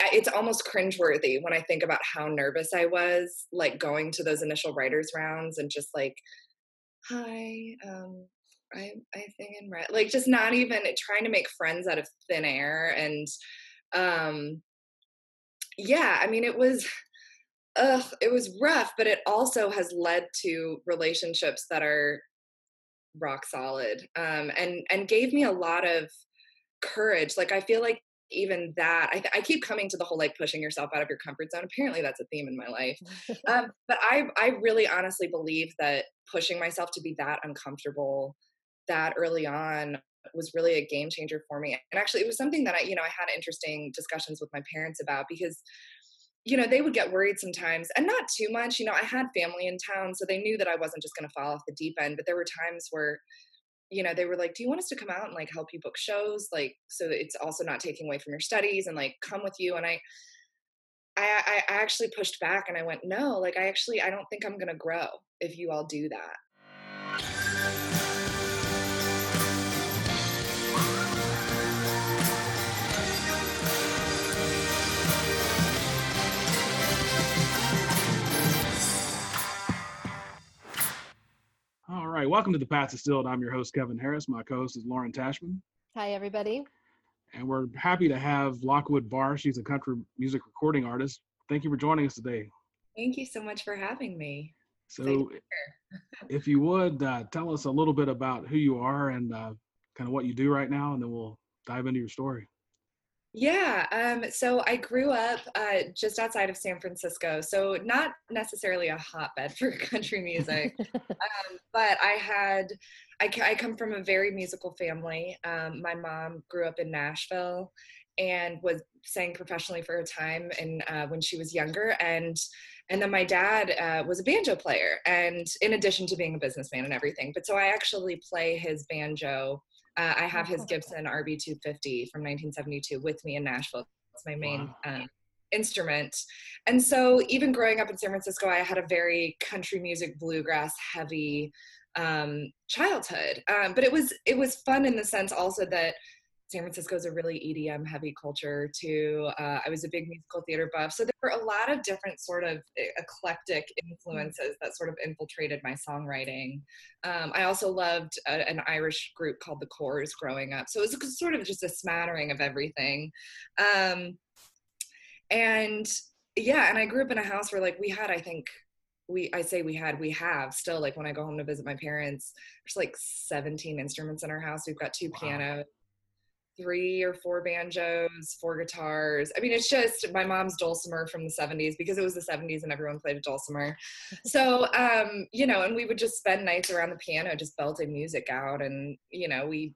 it's almost cringeworthy when I think about how nervous I was, like going to those initial writers rounds and just like, hi, um, I I think in red, like just not even trying to make friends out of thin air, and um, yeah, I mean it was, ugh, it was rough, but it also has led to relationships that are rock solid, um, and and gave me a lot of courage. Like I feel like even that I, th- I, keep coming to the whole like pushing yourself out of your comfort zone apparently that's a theme in my life. Um, but i i really honestly believe that pushing myself to be that uncomfortable that early on was really a game changer for me. And actually it was something that i you know i had interesting discussions with my parents about because you know they would get worried sometimes and not too much you know i had family in town so they knew that i wasn't just going to fall off the deep end but there were times where you know, they were like, "Do you want us to come out and like help you book shows, like so that it's also not taking away from your studies and like come with you?" And I, I, I actually pushed back and I went, "No, like I actually I don't think I'm gonna grow if you all do that." All right, welcome to the Path Distilled. I'm your host, Kevin Harris. My co-host is Lauren Tashman. Hi, everybody. And we're happy to have Lockwood Barr. She's a country music recording artist. Thank you for joining us today. Thank you so much for having me. So, if you would uh, tell us a little bit about who you are and uh, kind of what you do right now, and then we'll dive into your story. Yeah, um, so I grew up uh, just outside of San Francisco, so not necessarily a hotbed for country music, um, but I had, I, I, come from a very musical family. Um, my mom grew up in Nashville and was sang professionally for a time and uh, when she was younger and and then my dad uh, was a banjo player and in addition to being a businessman and everything but so i actually play his banjo uh, I have his Gibson RB250 from 1972 with me in Nashville. It's my main wow. um, instrument. And so, even growing up in San Francisco, I had a very country music, bluegrass heavy um, childhood. Um, but it was it was fun in the sense also that San Francisco is a really EDM heavy culture too. Uh, I was a big musical theater buff, so there were a lot of different sort of eclectic influences that sort of infiltrated my songwriting. Um, I also loved a, an Irish group called the Corrs growing up, so it was sort of just a smattering of everything. Um, and yeah, and I grew up in a house where like we had, I think, we I say we had we have still like when I go home to visit my parents there's like 17 instruments in our house we've got two wow. pianos three or four banjos, four guitars. I mean, it's just my mom's dulcimer from the 70s because it was the 70s and everyone played a dulcimer. So, um, you know, and we would just spend nights around the piano just belting music out. And, you know, we,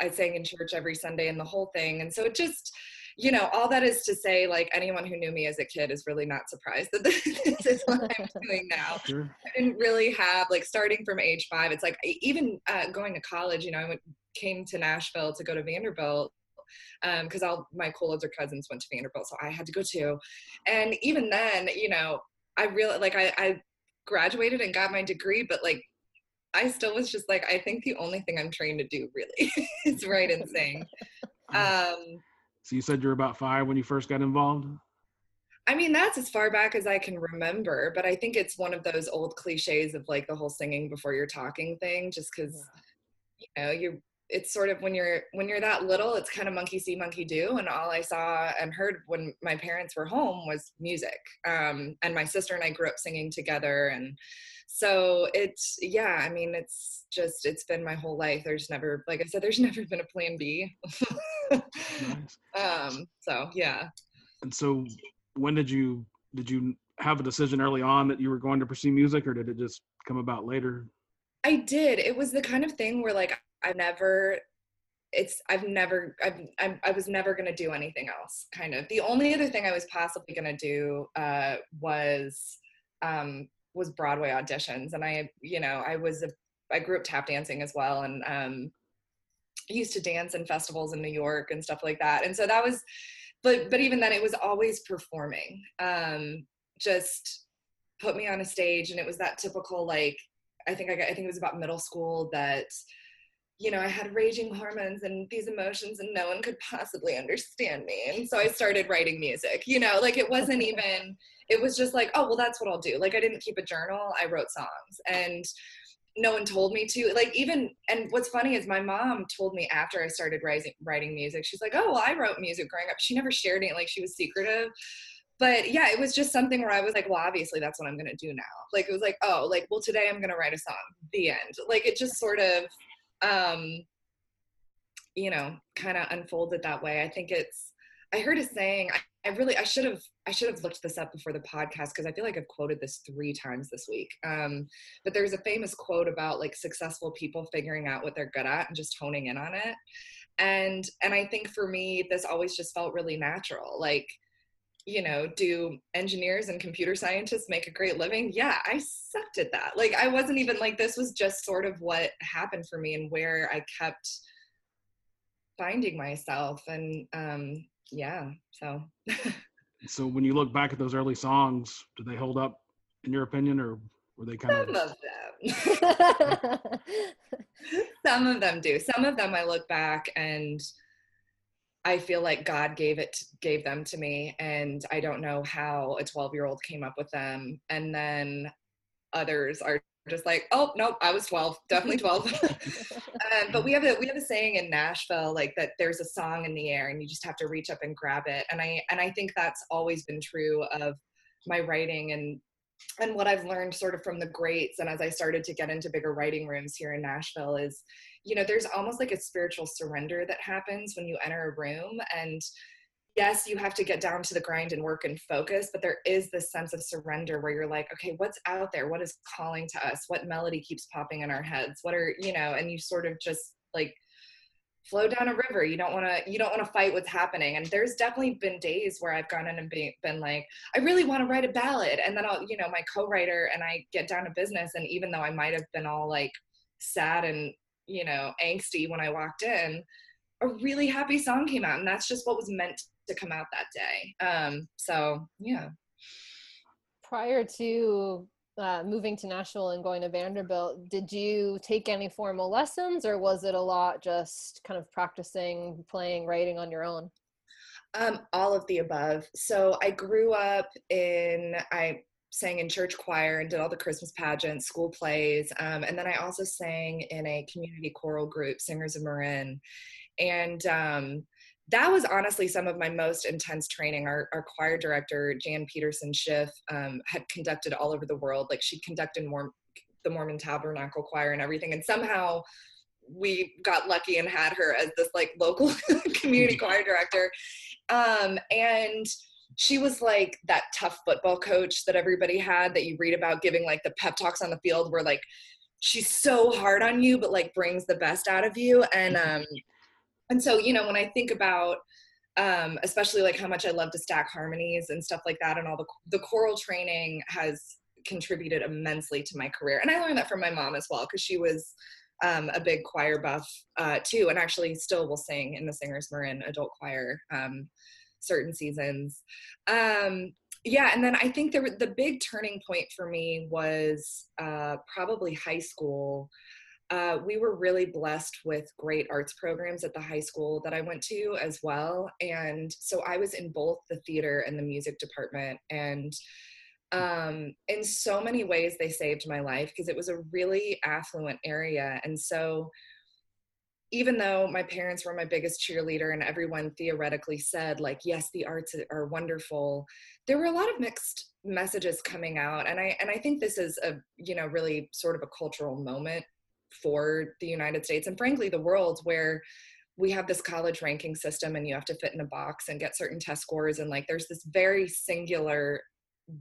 I sang in church every Sunday and the whole thing. And so it just, you know, all that is to say, like anyone who knew me as a kid is really not surprised that this is what I'm doing now. Sure. I didn't really have like starting from age five. It's like even uh, going to college. You know, I went came to Nashville to go to Vanderbilt because um, all my cool older cousins went to Vanderbilt, so I had to go too. And even then, you know, I really like I, I graduated and got my degree, but like I still was just like, I think the only thing I'm trained to do really is write and sing. Um, so you said you're about five when you first got involved? I mean, that's as far back as I can remember, but I think it's one of those old cliches of like the whole singing before you're talking thing, just because, yeah. you know, you it's sort of when you're when you're that little it's kind of monkey see monkey do. And all i saw and heard when my parents were home was music. Um, and my sister and i grew up singing together. And so it's yeah i mean it's just it's been my whole life. There's never like i said there's never been a plan b. Nice. um so yeah. And so when did you did you have a decision early on that you were going to pursue music or did it just come about later? I did. It was the kind of thing where like I've never it's I've never I've, i i was never gonna do anything else. Kind of the only other thing I was possibly gonna do uh, was um, was Broadway auditions, and I you know I was a I grew up tap dancing as well, and um, used to dance in festivals in New York and stuff like that. And so that was, but but even then it was always performing. Um, just put me on a stage, and it was that typical like I think I, got, I think it was about middle school that you know, I had raging hormones and these emotions, and no one could possibly understand me. And so I started writing music, you know, like it wasn't even, it was just like, oh, well, that's what I'll do. Like I didn't keep a journal, I wrote songs. And no one told me to like even and what's funny is my mom told me after i started writing writing music she's like oh well, i wrote music growing up she never shared it like she was secretive but yeah it was just something where i was like well obviously that's what i'm going to do now like it was like oh like well today i'm going to write a song the end like it just sort of um you know kind of unfolded that way. I think it's i heard a saying I, I really i should have i should have looked this up before the podcast because i feel like i've quoted this three times this week. Um but there's a famous quote about like successful people figuring out what they're good at and just honing in on it. And and i think for me this always just felt really natural. Like you know, do engineers and computer scientists make a great living? Yeah, I sucked at that. Like, I wasn't even like, this was just sort of what happened for me and where I kept finding myself. And um, yeah, so. so, when you look back at those early songs, do they hold up in your opinion or were they kind Some of, of them. Some of them do. Some of them I look back and I feel like God gave it gave them to me and I don't know how a 12-year-old came up with them. And then others are just like oh nope I was 12 definitely 12 um, but we have a we have a saying in Nashville like that there's a song in the air and you just have to reach up and grab it. And I and I think that's always been true of my writing and and what I've learned sort of from the greats. And as I started to get into bigger writing rooms here in Nashville is you know there's almost like a spiritual surrender that happens when you enter a room and yes you have to get down to the grind and work and focus but there is this sense of surrender where you're like okay what's out there? What is calling to us? What melody keeps popping in our heads? What are you know and you sort of just like flow down a river. You don't want to you don't want to fight what's happening. And there's definitely been days where i've gone in and be, been like i really want to write a ballad and then i'll you know my co-writer and i get down to business and even though i might have been all like sad and you know, angsty when I walked in, a really happy song came out. And that's just what was meant to come out that day. Um, so, yeah. Prior to uh, moving to Nashville and going to Vanderbilt, did you take any formal lessons or was it a lot just kind of practicing, playing, writing on your own? Um, all of the above. So I grew up in, I sang in church choir and did all the Christmas pageants, school plays. Um, and then I also sang in a community choral group, Singers of Marin. And um, that was honestly some of my most intense training. Our, our choir director, Jan Peterson Schiff, um, had conducted all over the world. Like she conducted more, the Mormon Tabernacle Choir and everything. And somehow we got lucky and had her as this like local community choir director. Um, and she was like that tough football coach that everybody had that you read about giving like the pep talks on the field where like she's so hard on you but like brings the best out of you and mm-hmm. um and so you know when i think about um especially like how much i love to stack harmonies and stuff like that and all the the choral training has contributed immensely to my career and i learned that from my mom as well because she was um, a big choir buff uh, too and actually still will sing in the singers marin adult choir um, certain seasons. Um, yeah, and then I think the the big turning point for me was uh, probably high school. Uh, we were really blessed with great arts programs at the high school that I went to as well, and so I was in both the theater and the music department, and um, in so many ways they saved my life because it was a really affluent area, and so even though my parents were my biggest cheerleader and everyone theoretically said like yes the arts are wonderful there were a lot of mixed messages coming out. And i and i think this is a you know really sort of a cultural moment for the united states and frankly the world where we have this college ranking system and you have to fit in a box and get certain test scores. And like there's this very singular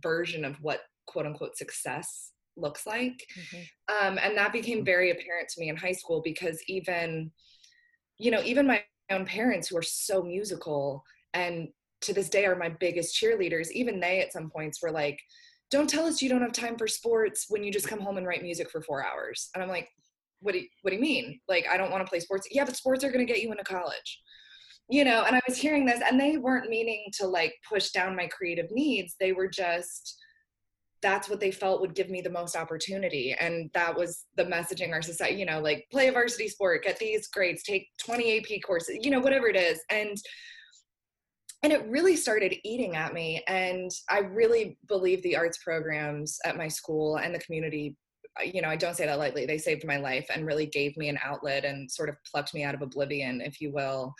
version of what quote unquote success looks like. Mm-hmm. Um, and that became very apparent to me in high school because even, you know, even my own parents who are so musical and to this day are my biggest cheerleaders, even they at some points were like, don't tell us you don't have time for sports when you just come home and write music for four hours. And I'm like, what do you, what do you mean? Like, I don't want to play sports. Yeah, but sports are going to get you into college. You know, and I was hearing this and they weren't meaning to like push down my creative needs. They were just, that's what they felt would give me the most opportunity. And that was the messaging our society you know like play a varsity sport get these grades take 20 ap courses you know whatever it is. And and it really started eating at me. And i really believe the arts programs at my school and the community you know i don't say that lightly they saved my life and really gave me an outlet and sort of plucked me out of oblivion if you will.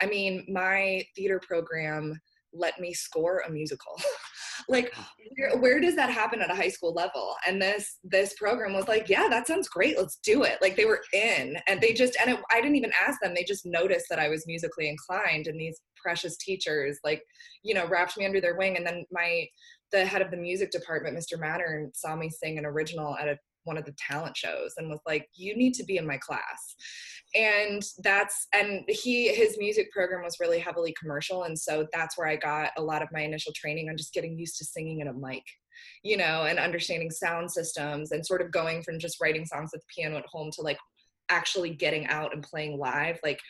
I mean my theater program let me score a musical like where, where, does that happen at a high school level? And this this program was like yeah that sounds great. Let's do it. Like they were in and they just and it, i didn't even ask them. They just noticed that i was musically inclined and these precious teachers like you know wrapped me under their wing. And then my the head of the music department mr mattern saw me sing an original at a one of the talent shows and was like you need to be in my class. And that's and he his music program was really heavily commercial and so that's where i got a lot of my initial training on just getting used to singing in a mic you know and understanding sound systems and sort of going from just writing songs at the piano at home to like actually getting out and playing live. Like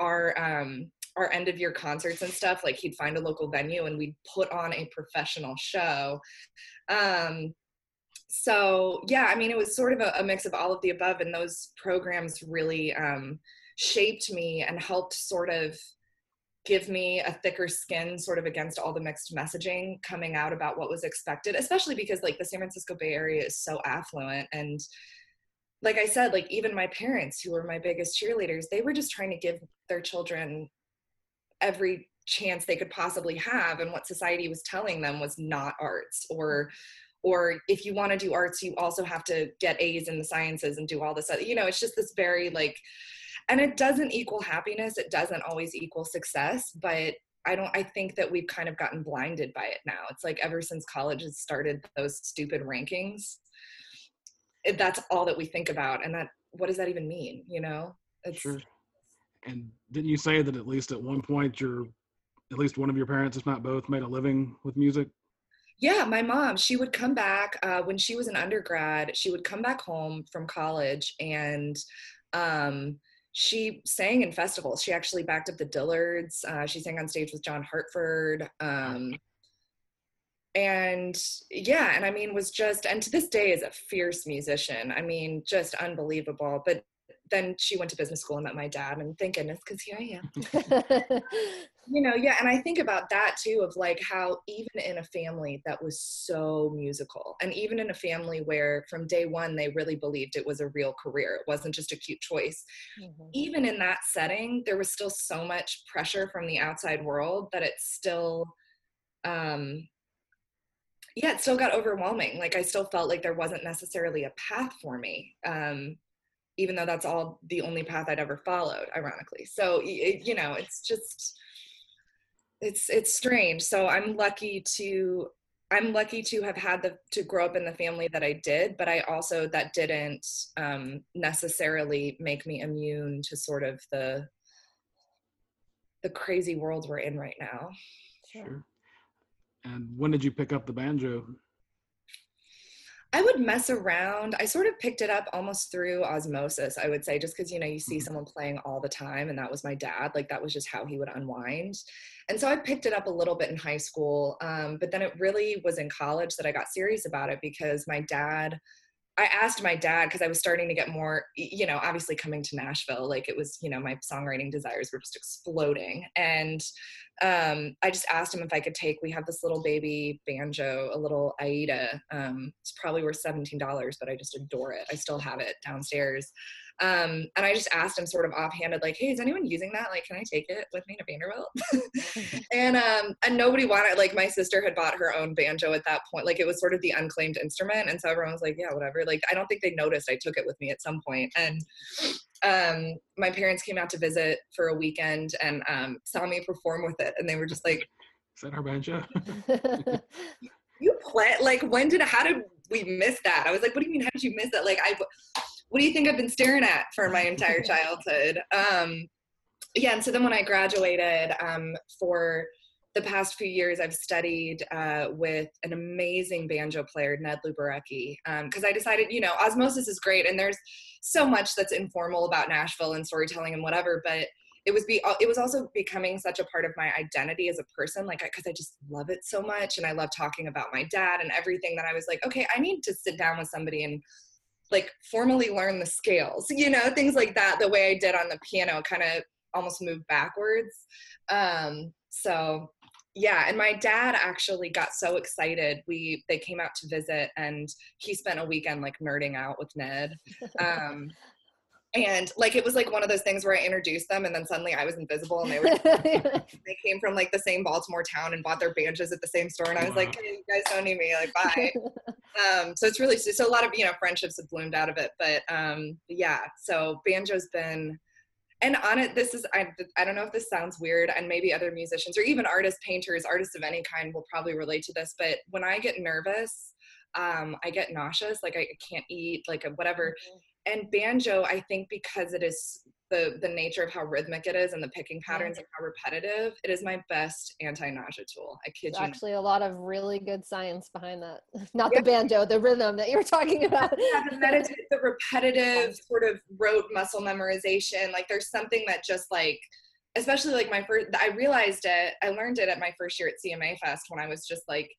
our um our end of year concerts and stuff like he'd find a local venue and we'd put on a professional show. Um so yeah i mean it was sort of a, a, mix of all of the above and those programs really um, shaped me and helped sort of give me a thicker skin sort of against all the mixed messaging coming out about what was expected especially because like the san francisco bay area is so affluent and like i said like even my parents who were my biggest cheerleaders they were just trying to give their children every chance they could possibly have and what society was telling them was not arts or or if you want to do arts you also have to get a's in the sciences and do all this other you know it's just this very like and it doesn't equal happiness it doesn't always equal success but i don't i think that we've kind of gotten blinded by it now. It's like ever since college has started those stupid rankings that's all that we think about and that what does that even mean you know? It's sure. and didn't you say that at least at one point your at least one of your parents if not both made a living with music yeah, my mom, she would come back uh, when she was an undergrad. She would come back home from college and um, she sang in festivals. She actually backed up the Dillards. Uh, she sang on stage with John Hartford. Um, and yeah, and I mean, was just, and to this day is a fierce musician. I mean, just unbelievable. But then she went to business school and met my dad and thank goodness because here i am you know yeah and i think about that too of like how even in a family that was so musical and even in a family where from day one they really believed it was a real career it wasn't just a cute choice mm-hmm. even in that setting there was still so much pressure from the outside world that it still um yeah it still got overwhelming like i still felt like there wasn't necessarily a path for me um even though that's all the only path I'd ever followed, ironically. So, it, you know, it's just, it's, it's strange. So I'm lucky to, I'm lucky to have had the, to grow up in the family that I did, but I also, that didn't um, necessarily make me immune to sort of the, the crazy world we're in right now. Sure. And when did you pick up the banjo? I would mess around. I sort of picked it up almost through osmosis, I would say, just because, you know, you see mm-hmm. someone playing all the time, and that was my dad. Like, that was just how he would unwind. And so I picked it up a little bit in high school. Um, but then it really was in college that I got serious about it because my dad, I asked my dad because I was starting to get more, you know, obviously coming to Nashville, like it was, you know, my songwriting desires were just exploding. And um, I just asked him if I could take. We have this little baby banjo, a little Aida. Um, it's probably worth seventeen dollars, but I just adore it. I still have it downstairs. Um, and I just asked him sort of offhanded, like, "Hey, is anyone using that? Like, can I take it with me to Vanderbilt?" and um, and nobody wanted. Like, my sister had bought her own banjo at that point. Like, it was sort of the unclaimed instrument, and so everyone was like, "Yeah, whatever." Like, I don't think they noticed I took it with me at some point. point, and um, my parents came out to visit for a weekend and um, saw me perform with it, and they were just like, "Is that our banjo?" you play like when did how did we miss that? I was like, "What do you mean? How did you miss that?" Like, I, what do you think I've been staring at for my entire childhood? Um, yeah, and so then when I graduated um, for the past few years I've studied uh, with an amazing banjo player, Ned Luberecki, because um, I decided, you know, osmosis is great, and there's so much that's informal about Nashville and storytelling and whatever, but it was be it was also becoming such a part of my identity as a person like because I, I just love it so much and i love talking about my dad and everything that i was like okay i need to sit down with somebody and like formally learn the scales you know things like that the way i did on the piano kind of almost moved backwards. Um so yeah and my dad actually got so excited we they came out to visit and he spent a weekend like nerding out with ned. Um and like it was like one of those things where I introduced them and then suddenly I was invisible and they were they came from like the same Baltimore town and bought their banjos at the same store and I was wow. like hey, you guys don't need me like bye. Um so it's really so a lot of you know friendships have bloomed out of it but um yeah so banjo's been and on it this is I, I don't know if this sounds weird and maybe other musicians or even artists painters artists of any kind will probably relate to this but when i get nervous um, i get nauseous like i can't eat like whatever. Mm-hmm and banjo i think because it is the the nature of how rhythmic it is and the picking patterns and how repetitive it is my best anti-nausea tool. I kid There's you actually a lot of really good science behind that. Not yeah. the banjo the rhythm that you were talking about. yeah, the, meditative, the repetitive sort of rote muscle memorization. Like there's something that just like especially like my first i realized it i learned it at my first year at cma fest when i was just like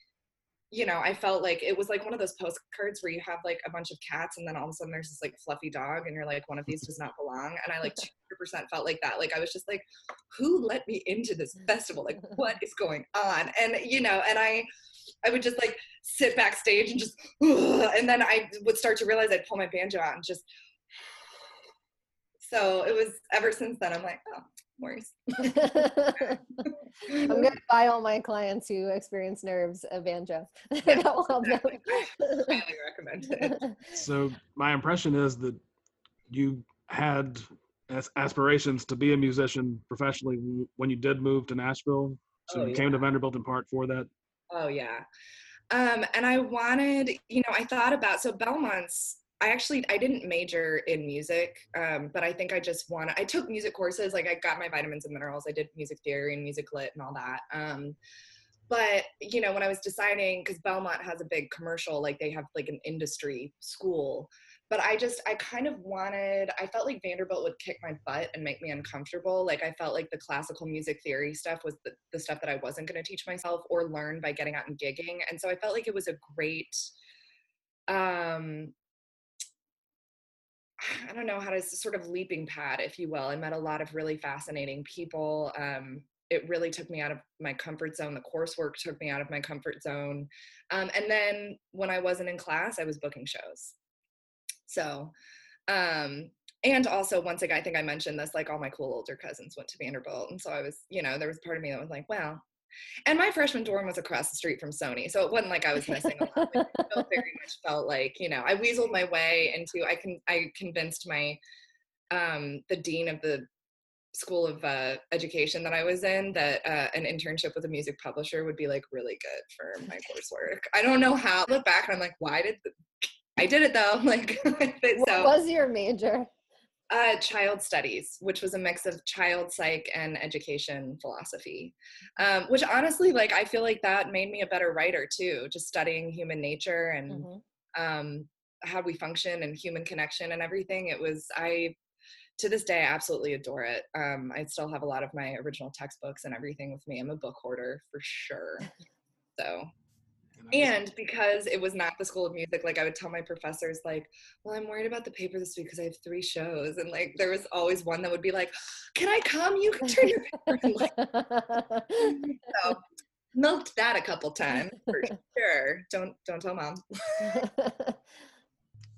you know, I felt like it was like one of those postcards where you have like a bunch of cats and then all of a sudden there's this like fluffy dog and you're like, one of these does not belong. And I like 200% felt like that. Like I was just like, who let me into this festival? Like what is going on? And, you know, and I, I would just like sit backstage and just, and then I would start to realize I'd pull my banjo out and just, so it was ever since then, I'm like, oh, worse. I'm gonna buy all my clients who experience nerves a banjo. Yeah, that will help exactly. them. Highly recommended. So my impression is that you had aspirations to be a musician professionally when you did move to Nashville. So oh, you yeah. came to Vanderbilt in part for that. Oh yeah. Um, and I wanted, you know, I thought about so Belmont's I actually I didn't major in music, um, but I think I just want I took music courses. Like I got my vitamins and minerals. I did music theory and music lit and all that. Um, but you know when I was deciding, because Belmont has a big commercial, like they have like an industry school. But I just I kind of wanted. I felt like Vanderbilt would kick my butt and make me uncomfortable. Like I felt like the classical music theory stuff was the, the stuff that I wasn't going to teach myself or learn by getting out and gigging. And so I felt like it was a great um I don't know how to sort of leaping pad, if you will. I met a lot of really fascinating people. Um, it really took me out of my comfort zone. The coursework took me out of my comfort zone. Um, and then when I wasn't in class, I was booking shows. So, um, and also once again, I think I mentioned this, like all my cool older cousins went to Vanderbilt. And so I was, you know, there was part of me that was like, well, and my freshman dorm was across the street from Sony, so it wasn't like I was missing a lot. Like, it very much felt like you know I weaseled my way into. I can I convinced my um, the dean of the school of uh, education that I was in that uh, an internship with a music publisher would be like really good for my coursework. I don't know how. I look back and I'm like, why did the, I did it though? Like, so. What was your major? Uh, child studies, which was a mix of child psych and education philosophy. Um, which honestly, like, I feel like that made me a better writer too, just studying human nature and mm-hmm. um, how we function and human connection and everything. It was, I, to this day, I absolutely adore it. Um, I still have a lot of my original textbooks and everything with me. I'm a book hoarder for sure. So and because it was not the school of music like i would tell my professors like well i'm worried about the paper this week because i have three shows and like there was always one that would be like can i come? You can turn your paper. Like, so milked that a couple times for sure. Don't don't tell mom.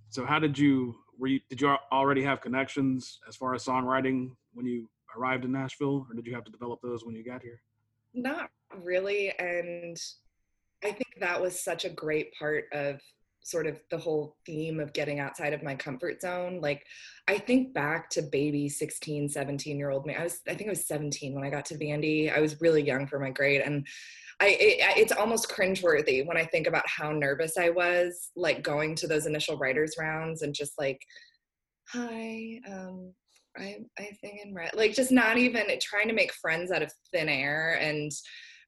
So how did you were you did you already have connections as far as songwriting when you arrived in nashville or did you have to develop those when you got here? Not really and I think that was such a great part of sort of the whole theme of getting outside of my comfort zone. Like I think back to baby 16, 17 year old me. I was, I think I was 17 when I got to Vandy. I was really young for my grade. And I, it, it's almost cringeworthy when I think about how nervous I was, like going to those initial writers rounds and just like, hi, um, I, I think in red, like just not even trying to make friends out of thin air. And,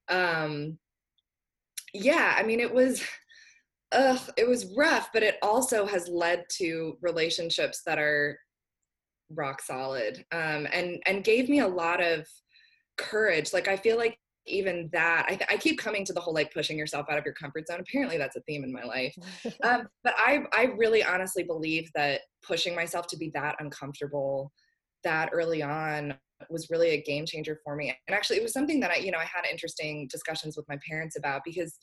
um, yeah, I mean, it was, ugh, it was rough, but it also has led to relationships that are rock solid um, and and gave me a lot of courage. Like i feel like even that I, th- I keep coming to the whole like pushing yourself out of your comfort zone. Apparently that's a theme in my life. Um, but i i really honestly believe that pushing myself to be that uncomfortable that early on was really a game changer for me. And actually it was something that i you know i had interesting discussions with my parents about because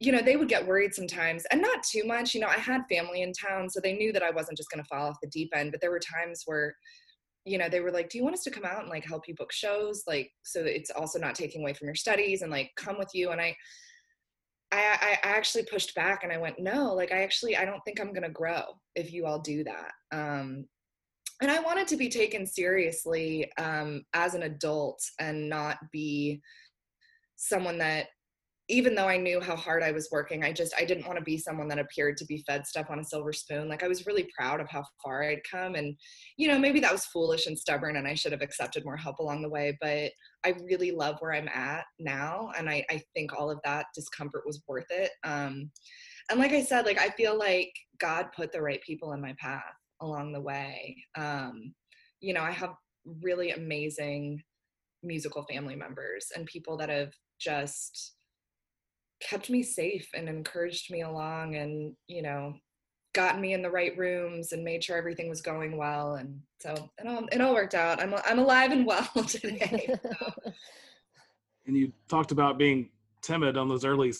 you know they would get worried sometimes and not too much. You know i had family in town so they knew that i wasn't just going to fall off the deep end but there were times where you know they were like do you want us to come out and like help you book shows? Like so that it's also not taking away from your studies and like come with you. And i I, I actually pushed back and I went, no, like I actually I don't think I'm gonna grow if you all do that. Um, and I wanted to be taken seriously um, as an adult and not be someone that even though I knew how hard I was working, I just I didn't want to be someone that appeared to be fed stuff on a silver spoon. Like I was really proud of how far I'd come and you know, maybe that was foolish and stubborn and I should have accepted more help along the way, but I really love where I'm at now and I I think all of that discomfort was worth it. Um and like I said, like I feel like God put the right people in my path along the way. Um you know, I have really amazing musical family members and people that have just kept me safe and encouraged me along and you know gotten me in the right rooms and made sure everything was going well and so it all, it all worked out i'm, I'm alive and well today so. and you talked about being timid on those early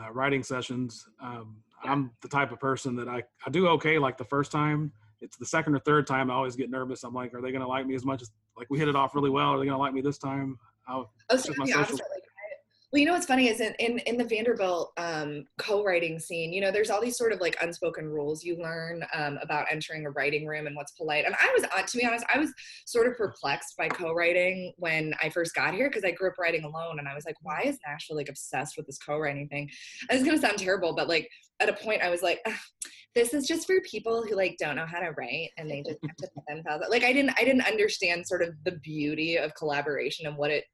uh, writing sessions um, yeah. i'm the type of person that I, I do okay like the first time it's the second or third time i always get nervous i'm like are they going to like me as much as like we hit it off really well are they going to like me this time I'll, oh, so my social, well, you know what's funny is in in, in the Vanderbilt um, co-writing scene, you know, there's all these sort of like unspoken rules you learn um, about entering a writing room and what's polite. And I was, uh, to be honest, I was sort of perplexed by co-writing when I first got here because I grew up writing alone, and I was like, why is Nashville like obsessed with this co-writing thing? And it's gonna sound terrible, but like at a point, I was like. This is just for people who like don't know how to write and they just have to put themselves like i didn't i didn't understand sort of the beauty of collaboration and what it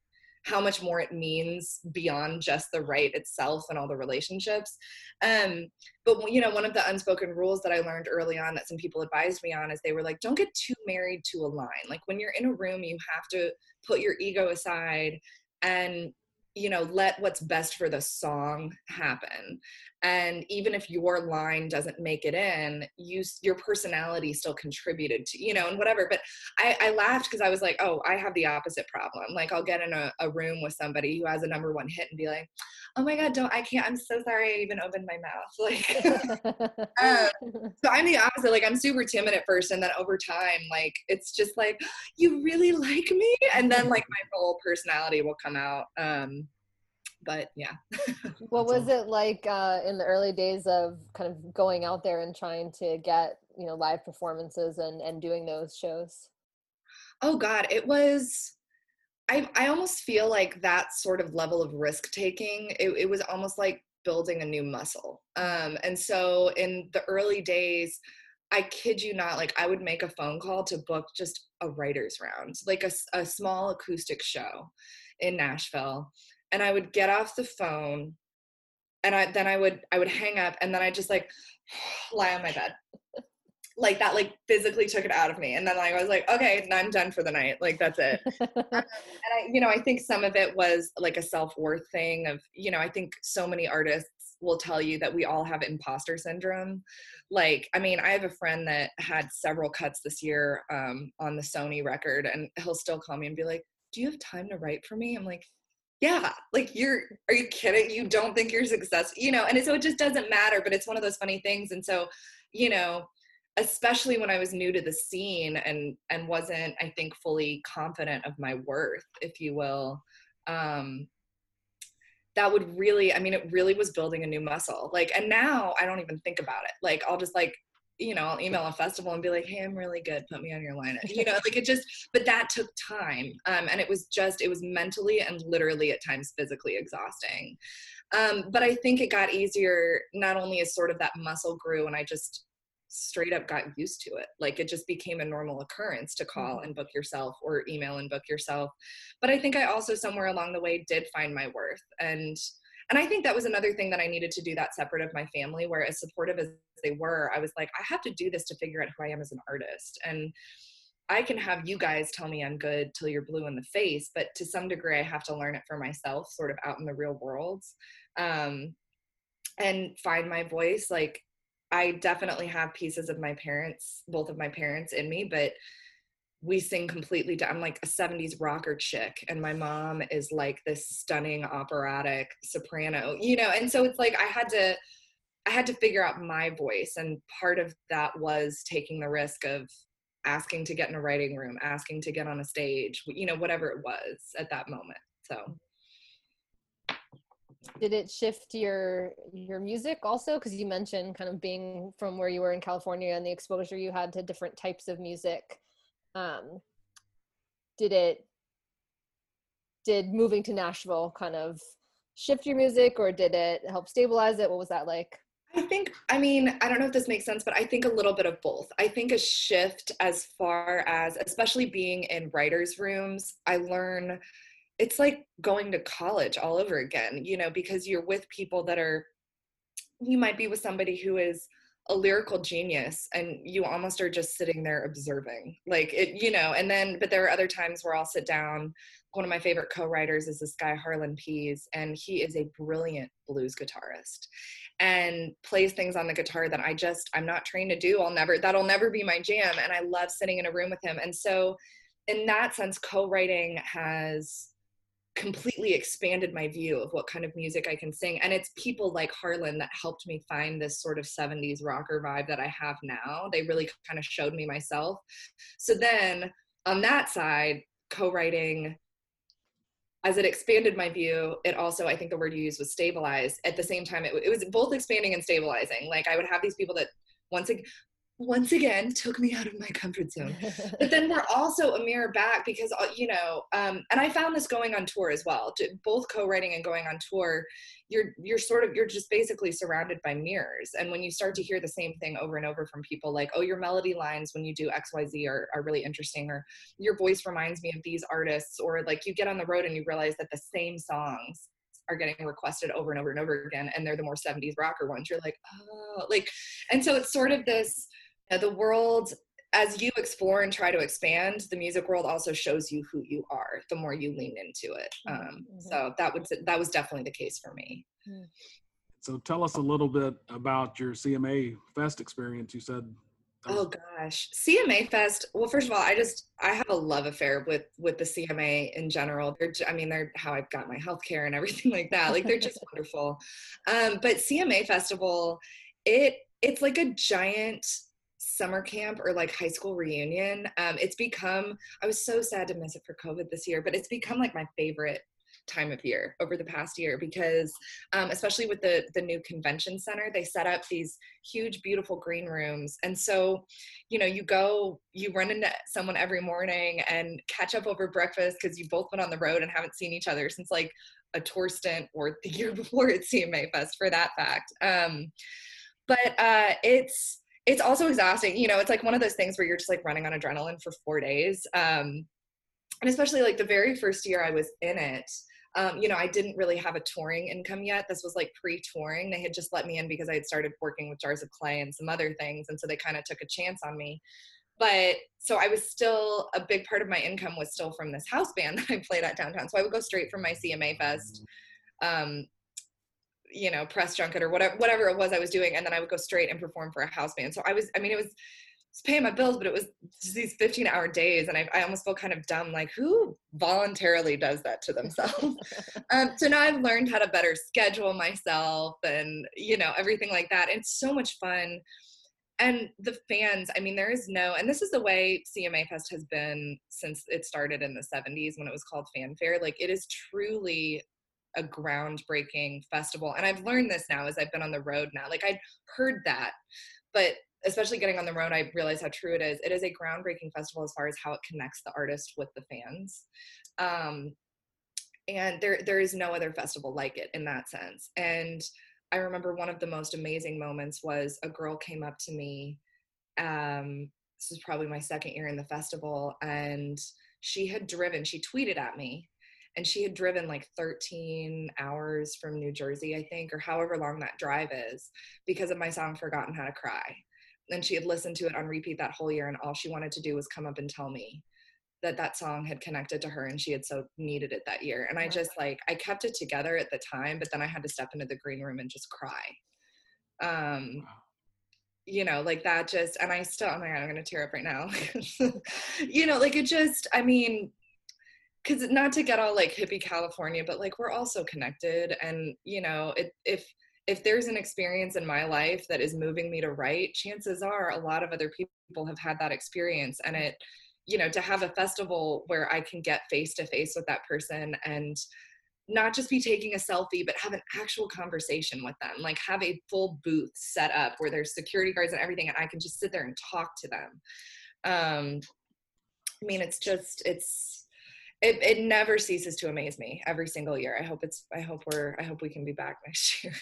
how much more it means beyond just the right itself and all the relationships. Um, but you know, one of the unspoken rules that I learned early on that some people advised me on is they were like, don't get too married to a line. Like when you're in a room, you have to put your ego aside and you know let what's best for the song happen and even if your line doesn't make it in you your personality still contributed to you know and whatever but i, I laughed because i was like oh i have the opposite problem like i'll get in a, a room with somebody who has a number one hit and be like oh my god don't i can't i'm so sorry i even opened my mouth like um, so i'm the opposite like i'm super timid at first and then over time like it's just like you really like me? And then like my whole personality will come out um but yeah. what was it like uh, in the early days of kind of going out there and trying to get you know live performances and and doing those shows? Oh God, it was. I I almost feel like that sort of level of risk taking. It, it was almost like building a new muscle. Um, and so in the early days, I kid you not, like I would make a phone call to book just a writer's round, like a, a small acoustic show in Nashville and I would get off the phone and I then I would I would hang up and then I just like lie on my bed. like that like physically took it out of me and then like, I was like okay I'm done for the night. Like that's it. Um, and I you know I think some of it was like a self-worth thing of you know I think so many artists will tell you that we all have imposter syndrome. Like i mean i have a friend that had several cuts this year um, on the sony record and he'll still call me and be like do you have time to write for me? I'm like yeah like you're are you kidding? You don't think you're successful you know and so it just doesn't matter but it's one of those funny things and so you know especially when i was new to the scene and and wasn't i think fully confident of my worth if you will um that would really i mean it really was building a new muscle like and now i don't even think about it like i'll just like you know, I'll email a festival and be like, hey, I'm really good. Put me on your lineup. You know, like it just, but that took time. Um, and it was just, it was mentally and literally at times physically exhausting. Um, but I think it got easier not only as sort of that muscle grew and I just straight up got used to it. Like it just became a normal occurrence to call mm-hmm. and book yourself or email and book yourself. But I think I also somewhere along the way did find my worth and and i think that was another thing that i needed to do that separate of my family where as supportive as they were i was like i have to do this to figure out who i am as an artist and I can have you guys tell me I'm good till you're blue in the face, but to some degree, I have to learn it for myself, sort of out in the real world, um, and find my voice. Like, I definitely have pieces of my parents, both of my parents in me, but we sing completely i'm like a 70s rocker chick and my mom is like this stunning operatic soprano you know and so it's like i had to i had to figure out my voice and part of that was taking the risk of asking to get in a writing room asking to get on a stage you know whatever it was at that moment so. Did it shift your your music also? Because you mentioned kind of being from where you were in california and the exposure you had to different types of music um, did it did moving to nashville kind of shift your music or did it help stabilize it what was that like I think, I mean, I don't know if this makes sense, but I think a little bit of both. I think a shift as far as, especially being in writers' rooms, I learn it's like going to college all over again, you know, because you're with people that are, you might be with somebody who is a lyrical genius and you almost are just sitting there observing like it you know and then but there are other times where i'll sit down. One of my favorite co-writers is this guy harlan pease and he is a brilliant blues guitarist and plays things on the guitar that i just i'm not trained to do. I'll never that'll never be my jam and i love sitting in a room with him. And so in that sense co-writing has completely expanded my view of what kind of music I can sing. And it's people like Harlan that helped me find this sort of 70s rocker vibe that I have now. They really kind of showed me myself. So then on that side, co writing, as it expanded my view, it also, I think the word you used was stabilize. At the same time, it, it was both expanding and stabilizing. Like I would have these people that once again, once again took me out of my comfort zone. but then we're also a mirror back because uh, you know, um, and I found this going on tour as well. Both co-writing and going on tour, you're you're sort of you're just basically surrounded by mirrors. And when you start to hear the same thing over and over from people, like, oh, your melody lines when you do X Y Z are are really interesting, or your voice reminds me of these artists, or like you get on the road and you realize that the same songs are getting requested over and over and over again and they're the more 70s rocker ones you're like oh like and so it's sort of this the world as you explore and try to expand the music world also shows you who you are the more you lean into it. Mm-hmm, um, mm-hmm. so that was that was definitely the case for me. Mm. so tell us a little bit about your cma fest experience. You said oh gosh. Cma fest well first of all i just i have a love affair with with the cma in general. They're i mean they're how i've got my health care and everything like that. Like they're just wonderful. Um but cma festival it it's like a giant summer camp or like high school reunion. Um, it's become, I was so sad to miss it for COVID this year, but it's become like my favorite time of year over the past year because um, especially with the the new convention center they set up these huge beautiful green rooms and so you know you go you run into someone every morning and catch up over breakfast because you've both been on the road and haven't seen each other since like a tour stint or the year before at cma fest for that fact um, but uh, it's it's also exhausting. You know, it's like one of those things where you're just like running on adrenaline for four days. Um, and especially like the very first year I was in it, um, you know, I didn't really have a touring income yet. This was like pre-touring. They had just let me in because I had started working with Jars of Clay and some other things, and so they kind of took a chance on me. But so I was still a big part of my income was still from this house band that I played at downtown. So I would go straight from my CMA Fest um, you know press junket or whatever whatever it was I was doing, and then I would go straight and perform for a house band. So I was, I mean, it was, was paying my bills, but it was these 15 hour days, and I, I almost felt kind of dumb, like who voluntarily does that to themselves. um, so now I've learned how to better schedule myself, and you know everything like that. It's so much fun. And the fans, I mean, there is no, and this is the way CMA Fest has been since it started in the 70s when it was called Fan Fair. Like, it is truly a groundbreaking festival. And I've learned this now as I've been on the road now. Like I'd heard that, but especially getting on the road, I realize how true it is. It is a groundbreaking festival as far as how it connects the artist with the fans. Um, and there there is no other festival like it in that sense. And I remember one of the most amazing moments was a girl came up to me. Um, this is probably my second year in the festival, and she had driven. She tweeted at me and she had driven like 13 hours from New Jersey, I think, or however long that drive is, because of my song Forgotten How to Cry. and she had listened to it on repeat that whole year and all she wanted to do was come up and tell me that that song had connected to her and she had so needed it that year. And i just like i kept it together at the time but then i had to step into the green room and just cry. Um you know like that just and i still oh my god i'm gonna tear up right now. You know like it just i mean because not to get all like hippie california but like we're also connected and you know it, if if there's an experience in my life that is moving me to write chances are a lot of other people have had that experience and it you know to have a festival where i can get face to face with that person and not just be taking a selfie but have an actual conversation with them like have a full booth set up where there's security guards and everything and i can just sit there and talk to them. Um i mean it's just it's it, it never ceases to amaze me every single year. I hope it's i hope we're i hope we can be back next year.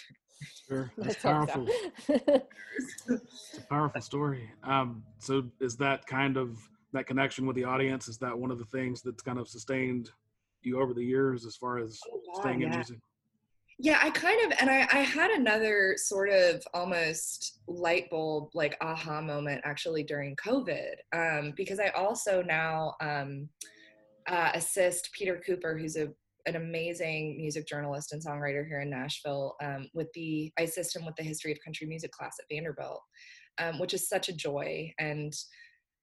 Sure. That's powerful. it's a powerful story. Um so is that kind of that connection with the audience is that one of the things that's kind of sustained you over the years as far as oh, staying yeah. in music? Yeah, I kind of, and I, I had another sort of almost light bulb, like aha moment actually during COVID, um, because I also now um, uh, assist Peter Cooper, who's a an amazing music journalist and songwriter here in Nashville. Um, with the, I assist him with the history of country music class at Vanderbilt, um, which is such a joy. And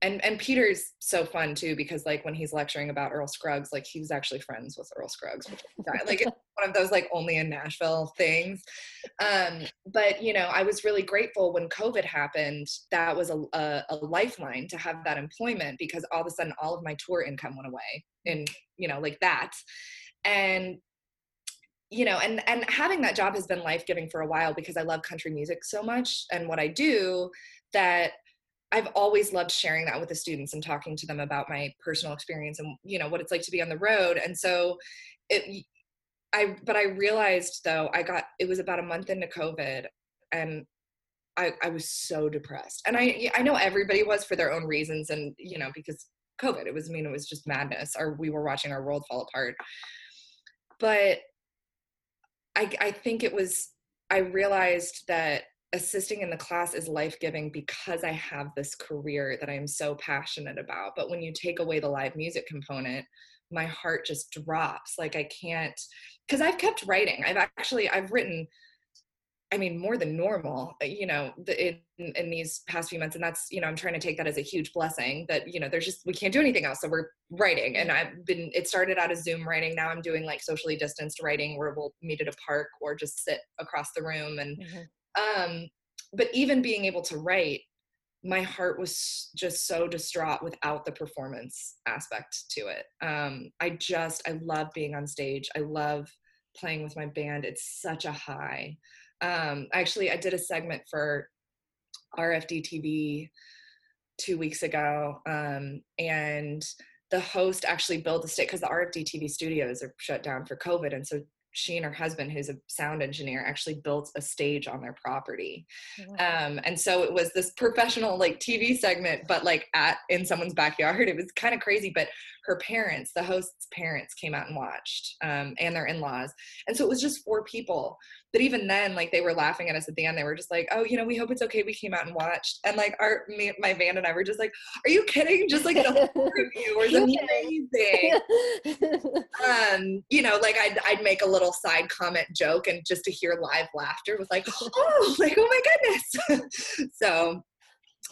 and and Peter's so fun too because like when he's lecturing about Earl Scruggs, like he was actually friends with Earl Scruggs, like it's one of those like only in Nashville things. Um, but you know, I was really grateful when COVID happened. That was a, a, a lifeline to have that employment because all of a sudden all of my tour income went away, and you know, like that, and you know and and having that job has been life giving for a while because i love country music so much and what i do that I've always loved sharing that with the students and talking to them about my personal experience and you know what it's like to be on the road. And so it I but I realized though I got it was about a month into COVID and I, I was so depressed. And I I know everybody was for their own reasons and you know because COVID it was I mean it was just madness or we were watching our world fall apart. But I I think it was I realized that assisting in the class is life giving because I have this career that I'm so passionate about. But when you take away the live music component, my heart just drops. Like I can't, because I've kept writing. I've actually I've written, I mean, more than normal. Uh, you know, in in these past few months, and that's you know I'm trying to take that as a huge blessing. That you know there's just we can't do anything else, so we're writing. And I've been it started out as Zoom writing. Now I'm doing like socially distanced writing, where we'll meet at a park or just sit across the room and. Mm-hmm um, but even being able to write, my heart was just so distraught without the performance aspect to it. Um, I just, I love being on stage. I love playing with my band. It's such a high. Um, actually, I did a segment for RFD TV two weeks ago, um, and the host actually built the stage because the RFD TV studios are shut down for COVID, and so she and her husband who's a sound engineer actually built a stage on their property. Um, and so it was this professional like tv segment but like at in someone's backyard. It was kind of crazy but her parents the host's parents came out and watched um, and their in-laws. And so it was just four people but even then like they were laughing at us at the end. They were just like oh you know we hope it's okay. We came out and watched. And like our me, my band and i were just like are you kidding? Just like the whole review was amazing. Um you know like I'd, I'd make a little side comment joke and just to hear live laughter was like oh like oh my goodness. So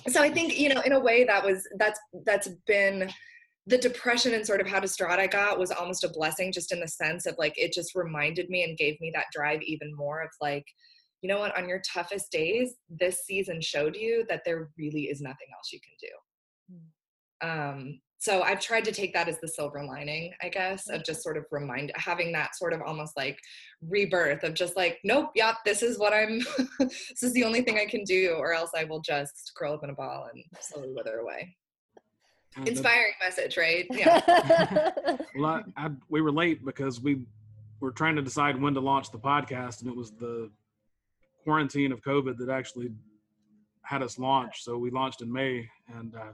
so i think you know in a way that was that's that's been the depression and sort of how distraught I got was almost a blessing, just in the sense of like it just reminded me and gave me that drive even more of like, you know what, on your toughest days, this season showed you that there really is nothing else you can do. Mm. Um, so I've tried to take that as the silver lining, I guess, of just sort of remind having that sort of almost like rebirth of just like, nope, yep, this is what I'm, this is the only thing I can do, or else I will just curl up in a ball and slowly wither away inspiring message, right? Yeah. well, I, I, we were late because we were trying to decide when to launch the podcast, and it was the quarantine of COVID that actually had us launch. So we launched in May, and uh,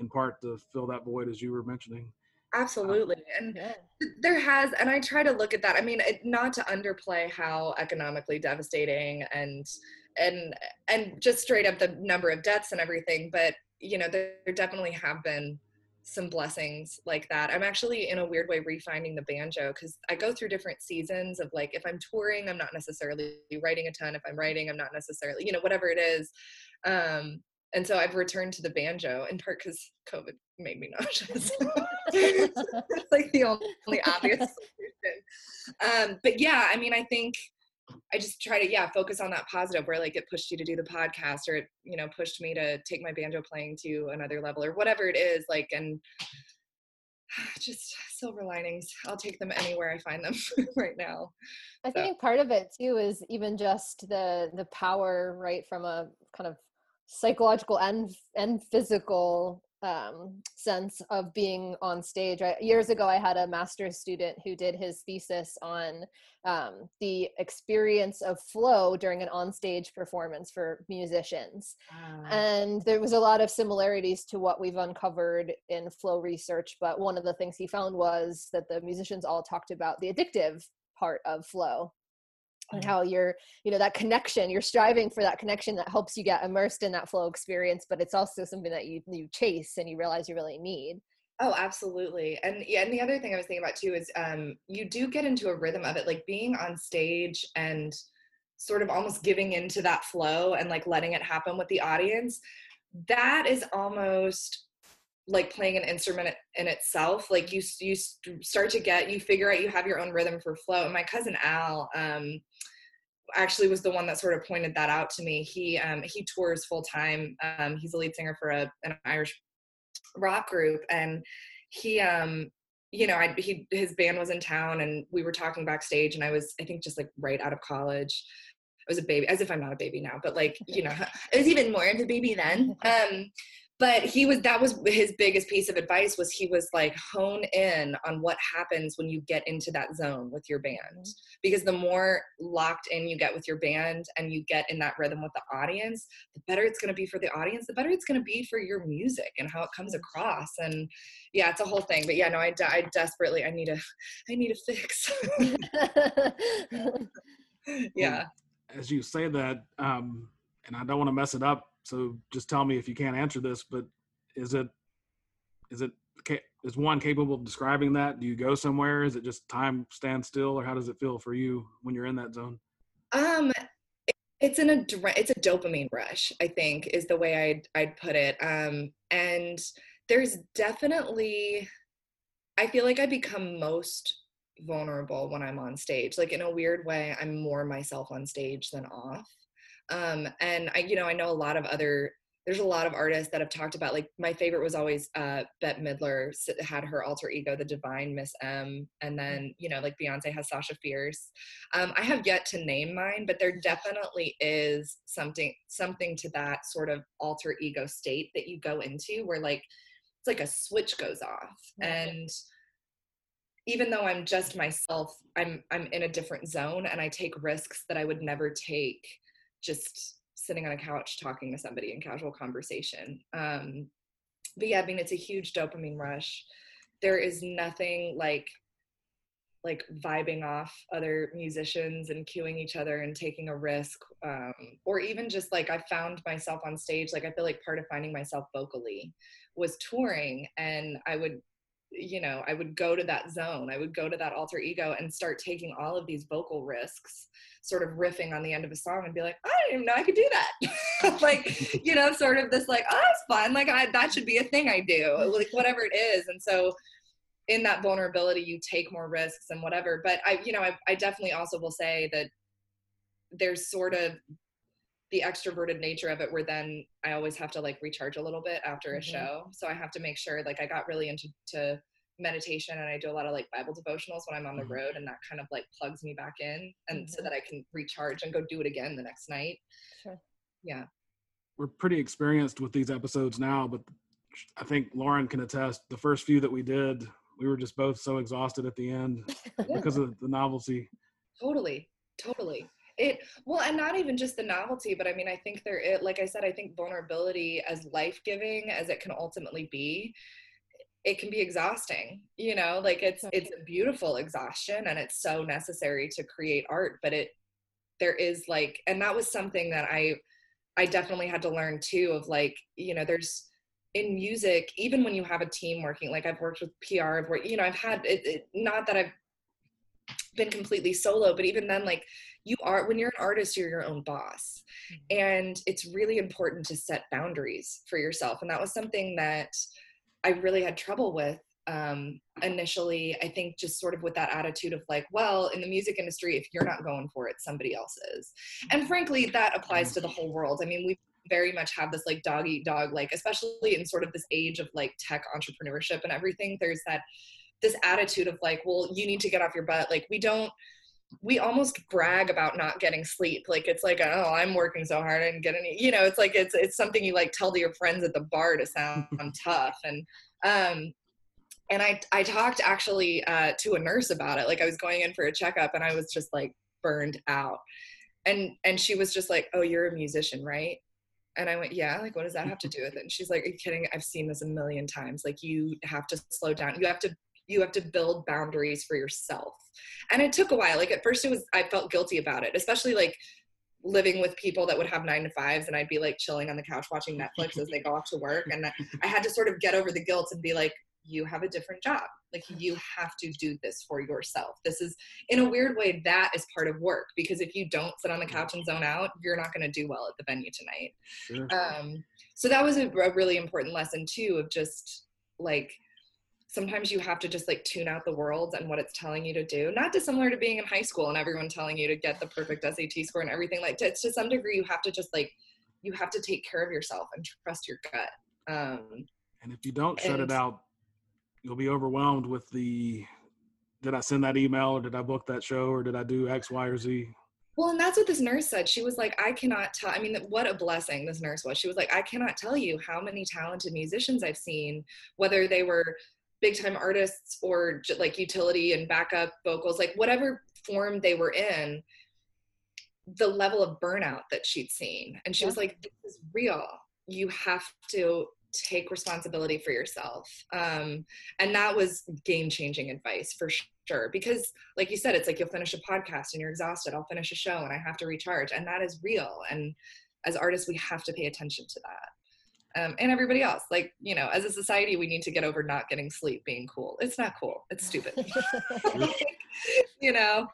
in part to fill that void, as you were mentioning. absolutely and yeah. there has and i try to look at that i mean not to underplay how economically devastating and and and just straight up the number of deaths and everything but you know there, there definitely have been some blessings like that i'm actually in a weird way refinding the banjo because i go through different seasons of like if i'm touring i'm not necessarily writing a ton if i'm writing i'm not necessarily you know whatever it is um and so I've returned to the banjo in part because COVID made me nauseous. it's like the only obvious solution. Um, but yeah, I mean, I think I just try to yeah focus on that positive where like it pushed you to do the podcast or it you know pushed me to take my banjo playing to another level or whatever it is like and just silver linings i'll take them anywhere i find them right now i so. think part of it too is even just the the power right from a kind of psychological and and physical um, sense of being on stage. Right? Years ago, I had a master's student who did his thesis on um, the experience of flow during an onstage performance for musicians. Ah. And there was a lot of similarities to what we've uncovered in flow research. But one of the things he found was that the musicians all talked about the addictive part of flow and how you're you know that connection you're striving for that connection that helps you get immersed in that flow experience but it's also something that you you chase and you realize you really need. Oh absolutely and yeah and the other thing i was thinking about too is um you do get into a rhythm of it like being on stage and sort of almost giving into that flow and like letting it happen with the audience that is almost like playing an instrument in itself like you you start to get you figure out you have your own rhythm for flow. And my cousin al um actually was the one that sort of pointed that out to me. He um he tours full time um he's a lead singer for a an irish rock group. And he um you know I, he his band was in town and we were talking backstage and i was i think just like right out of college. I was a baby, as if I'm not a baby now, but like, you know, I was even more of a baby then. Um, but he was that was his biggest piece of advice was he was like hone in on what happens when you get into that zone with your band. Mm-hmm. because the more locked in you get with your band and you get in that rhythm with the audience the better it's going to be for the audience the better it's going to be for your music and how it comes across. And yeah it's a whole thing but yeah no i, I desperately i need a i need a fix. Yeah. As you say that um and i don't want to mess it up so just tell me if you can't answer this, but is it is it is one capable of describing that? Do you go somewhere? Is it just time stand still, or how does it feel for you when you're in that zone? Um, it's an a it's a dopamine rush. I think is the way I'd I'd put it. Um, and there's definitely, I feel like I become most vulnerable when I'm on stage. Like in a weird way, I'm more myself on stage than off. Um, and I, you know, I know a lot of other, there's a lot of artists that have talked about, like my favorite was always uh, Bette Midler had her alter ego, the divine Miss M. And then, you know, like Beyonce has Sasha Fierce. Um, I have yet to name mine, but there definitely is something, something to that sort of alter ego state that you go into where like, it's like a switch goes off. And, even though I'm just myself, I'm I'm in a different zone and I take risks that I would never take just sitting on a couch talking to somebody in casual conversation. Um, but yeah, I mean, it's a huge dopamine rush. There is nothing like like vibing off other musicians and cueing each other and taking a risk um, or even just like i found myself on stage like i feel like part of finding myself vocally was touring and i would you know i would go to that zone i would go to that alter ego and start taking all of these vocal risks sort of riffing on the end of a song and be like i didn't even know i could do that. Like you know sort of this like oh it's fun like I, that should be a thing i do like whatever it is. And so in that vulnerability you take more risks and whatever. But i you know I, I definitely also will say that there's sort of the extroverted nature of it where then i always have to like recharge a little bit after a mm-hmm. show. So i have to make sure like i got really into to meditation and i do a lot of like bible devotionals when i'm on the mm-hmm. road and that kind of like plugs me back in and mm-hmm. so that i can recharge and go do it again the next night. Sure. Yeah. We're pretty experienced with these episodes now but i think lauren can attest the first few that we did we were just both so exhausted at the end because of the novelty. Totally. Totally it well and not even just the novelty but i mean i think there it like i said i think vulnerability as life-giving as it can ultimately be it can be exhausting you know? Like it's it's a beautiful exhaustion and it's so necessary to create art but it there is like and that was something that i i definitely had to learn too of like you know there's in music even when you have a team working like i've worked with pr i've worked you know i've had it, it not that i've been completely solo but even then like you are when you're an artist you're your own boss. Mm-hmm. and it's really important to set boundaries for yourself. And that was something that i really had trouble with um, initially i think just sort of with that attitude of like well in the music industry if you're not going for it somebody else is. And frankly that applies to the whole world. I mean we very much have this like dog eat dog like especially in sort of this age of like tech entrepreneurship and everything there's that this attitude of like well you need to get off your butt. Like we don't we almost brag about not getting sleep like it's like oh i'm working so hard and get any you know it's like it's it's something you like tell to your friends at the bar to sound tough and um and i i talked actually uh to a nurse about it like i was going in for a checkup and i was just like burned out and and she was just like oh you're a musician right and I went, yeah, like, what does that have to do with it? And she's like, are you kidding? I've seen this a million times. Like, you have to slow down. You have to you have to build boundaries for yourself. And it took a while. Like at first it was i felt guilty about it especially like living with people that would have nine to fives and i'd be like chilling on the couch watching netflix as they go off to work. And i had to sort of get over the guilt and be like you have a different job. Like you have to do this for yourself. This is in a weird way that is part of work because if you don't sit on the couch and zone out you're not going to do well at the venue tonight. Sure. um, so that was a, a really important lesson too of just like sometimes you have to just like tune out the world and what it's telling you to do. Not dissimilar to being in high school and everyone telling you to get the perfect SAT score and everything. Like to, to some degree, you have to just like you have to take care of yourself and trust your gut. Um, and if you don't shut and, it out, you'll be overwhelmed with the did I send that email or did I book that show or did I do X, Y, or Z? Well, and that's what this nurse said. She was like, I cannot tell. I mean, what a blessing this nurse was. She was like, I cannot tell you how many talented musicians I've seen, whether they were big time artists or like utility and backup vocals, like whatever form they were in, the level of burnout that she'd seen. And she yeah. was like, this is real. You have to take responsibility for yourself. Um, and that was game changing advice for sure. Because, like you said, it's like you'll finish a podcast and you're exhausted. I'll finish a show and I have to recharge. And that is real. And as artists, we have to pay attention to that um, and everybody else. Like, you know, as a society, we need to get over not getting sleep being cool. It's not cool. It's stupid. you know.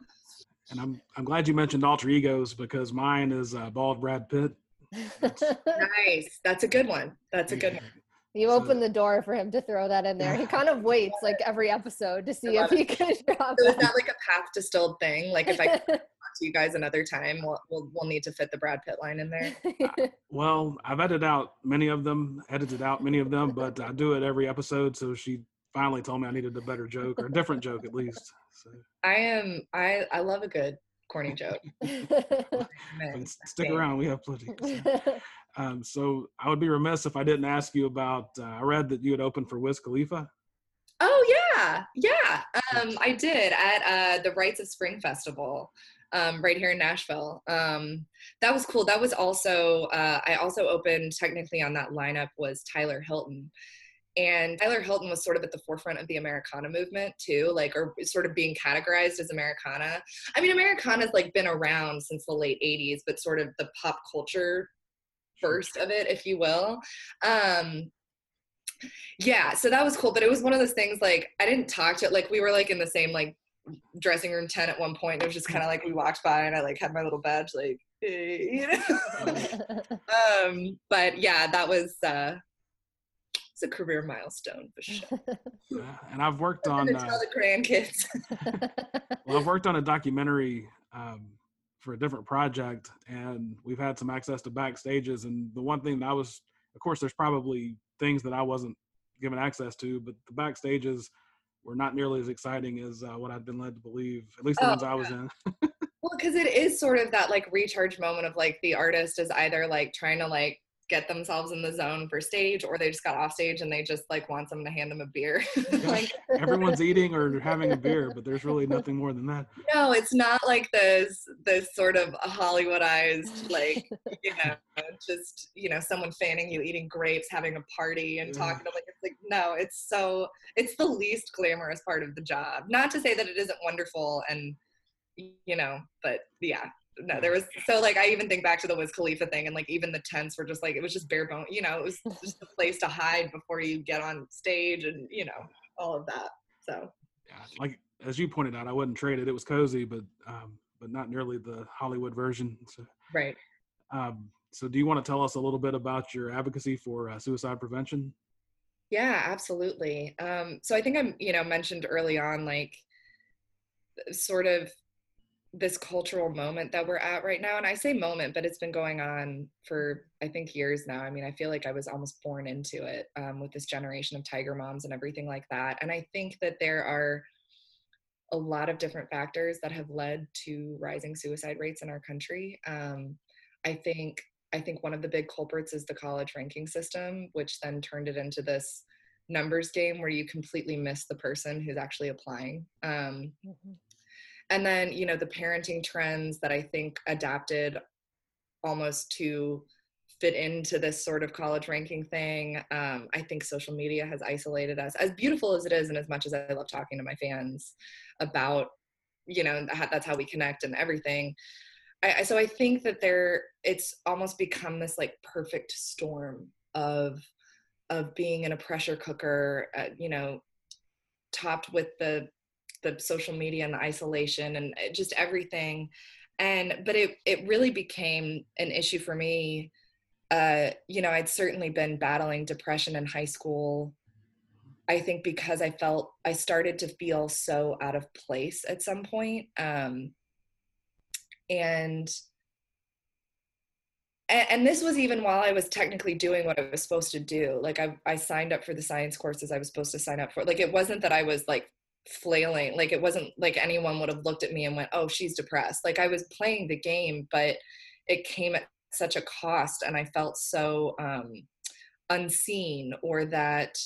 And I'm I'm glad you mentioned alter egos because mine is uh, bald Brad Pitt. nice. That's a good one. That's a good one. You open the door for him to throw that in there. He kind of waits like every episode to see if he can drop. So is that like a path distilled thing? Like if I to you guys another time. We'll, we'll, we'll need to fit the Brad Pitt line in there. well, I've edited out many of them, edited out many of them, but I do it every episode. So she finally told me I needed a better joke or a different joke at least. So. I am, I, I love a good corny joke. stick around. We have plenty. So. Um, so I would be remiss if I didn't ask you about, uh, I read that you had opened for Wiz Khalifa. Oh yeah, yeah. Um, I did at uh, the Rites of Spring Festival um, right here in Nashville. Um, that was cool. That was also uh, I also opened technically on that lineup was Tyler Hilton. And Tyler Hilton was sort of at the forefront of the Americana movement too, like or sort of being categorized as Americana. I mean, Americana's like been around since the late '80s, but sort of the pop culture burst of it, if you will. Um, yeah, so that was cool. But it was one of those things like I didn't talk to like we were like in the same like dressing room 10 at one point. It was just kind of like we walked by and I like had my little badge, like, hey, you know? um, but yeah, that was, uh, it's a career milestone for sure. Yeah, and I've worked on uh, tell the grandkids. well, I've worked on a documentary um, for a different project, and we've had some access to backstages. And the one thing that I was, of course, there's probably things that I wasn't given access to, but the backstages were not nearly as exciting as uh, what I'd been led to believe, at least the oh, ones I was in. well, because it is sort of that like recharge moment of like the artist is either like trying to like get themselves in the zone for stage or they just got off stage and they just like want someone to hand them a beer oh like, everyone's eating or having a beer but there's really nothing more than that no it's not like this this sort of hollywoodized like you know just you know someone fanning you eating grapes having a party and yeah. talking to like it's like no, it's so it's the least glamorous part of the job. Not to say that it isn't wonderful and you know, but yeah. No, there was so like I even think back to the Wiz Khalifa thing and like even the tents were just like it was just bare bone, you know, it was just a place to hide before you get on stage and you know, all of that. So yeah, like as you pointed out, I wouldn't trade it. It was cozy, but um, but not nearly the Hollywood version. So, right. Um, so, do you want to tell us a little bit about your advocacy for uh, suicide prevention? Yeah, absolutely. Um, so I think I'm, you know, mentioned early on, like, sort of this cultural moment that we're at right now. And I say moment, but it's been going on for, I think, years now. I mean, I feel like I was almost born into it um, with this generation of tiger moms and everything like that. And I think that there are a lot of different factors that have led to rising suicide rates in our country. Um, I think I think one of the big culprits is the college ranking system, which then turned it into this numbers game where you completely miss the person who's actually applying. Um, mm-hmm. And then, you know, the parenting trends that I think adapted almost to fit into this sort of college ranking thing. Um, I think social media has isolated us, as beautiful as it is, and as much as I love talking to my fans about, you know, that's how we connect and everything. I, so I think that there, it's almost become this like perfect storm of of being in a pressure cooker, uh, you know, topped with the the social media and the isolation and uh, just everything. And but it it really became an issue for me uh, you know, I'd certainly been battling depression in high school. I think because I felt I started to feel so out of place at some point. Um, and and this was even while I was technically doing what I was supposed to do. Like I, I signed up for the science courses I was supposed to sign up for. Like it wasn't that I was like flailing. Like it wasn't like anyone would have looked at me and went, "Oh, she's depressed." Like I was playing the game, but it came at such a cost and i felt so um, unseen or that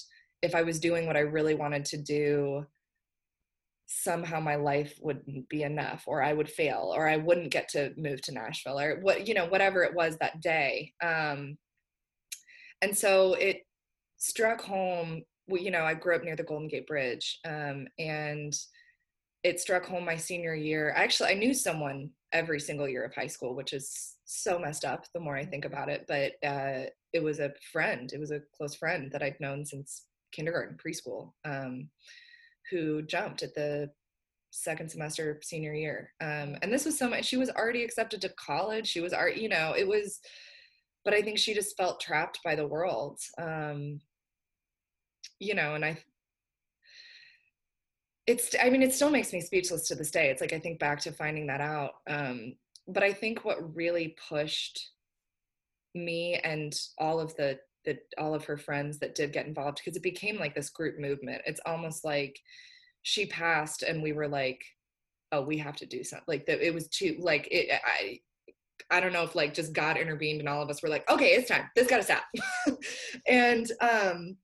if i was doing what i really wanted to do somehow my life wouldn't be enough or i would fail or i wouldn't get to move to nashville or what you know whatever it was that day um, and so it struck home you know i grew up near the golden gate bridge um, and it struck home my senior year actually i knew someone every single year of high school which is so messed up the more I think about it. But uh, it was a friend, it was a close friend that I'd known since kindergarten, preschool, um, who jumped at the second semester senior year. Um, and this was so much, she was already accepted to college. She was already, you know, it was, but I think she just felt trapped by the world. Um, you know, and I, it's, I mean, it still makes me speechless to this day. It's like, I think back to finding that out. Um, but I think what really pushed me and all of the the all of her friends that did get involved because it became like this group movement. It's almost like she passed and we were like, oh, we have to do something. Like it was too like it I I don't know if like just God intervened and all of us were like, okay, it's time. This gotta stop. and um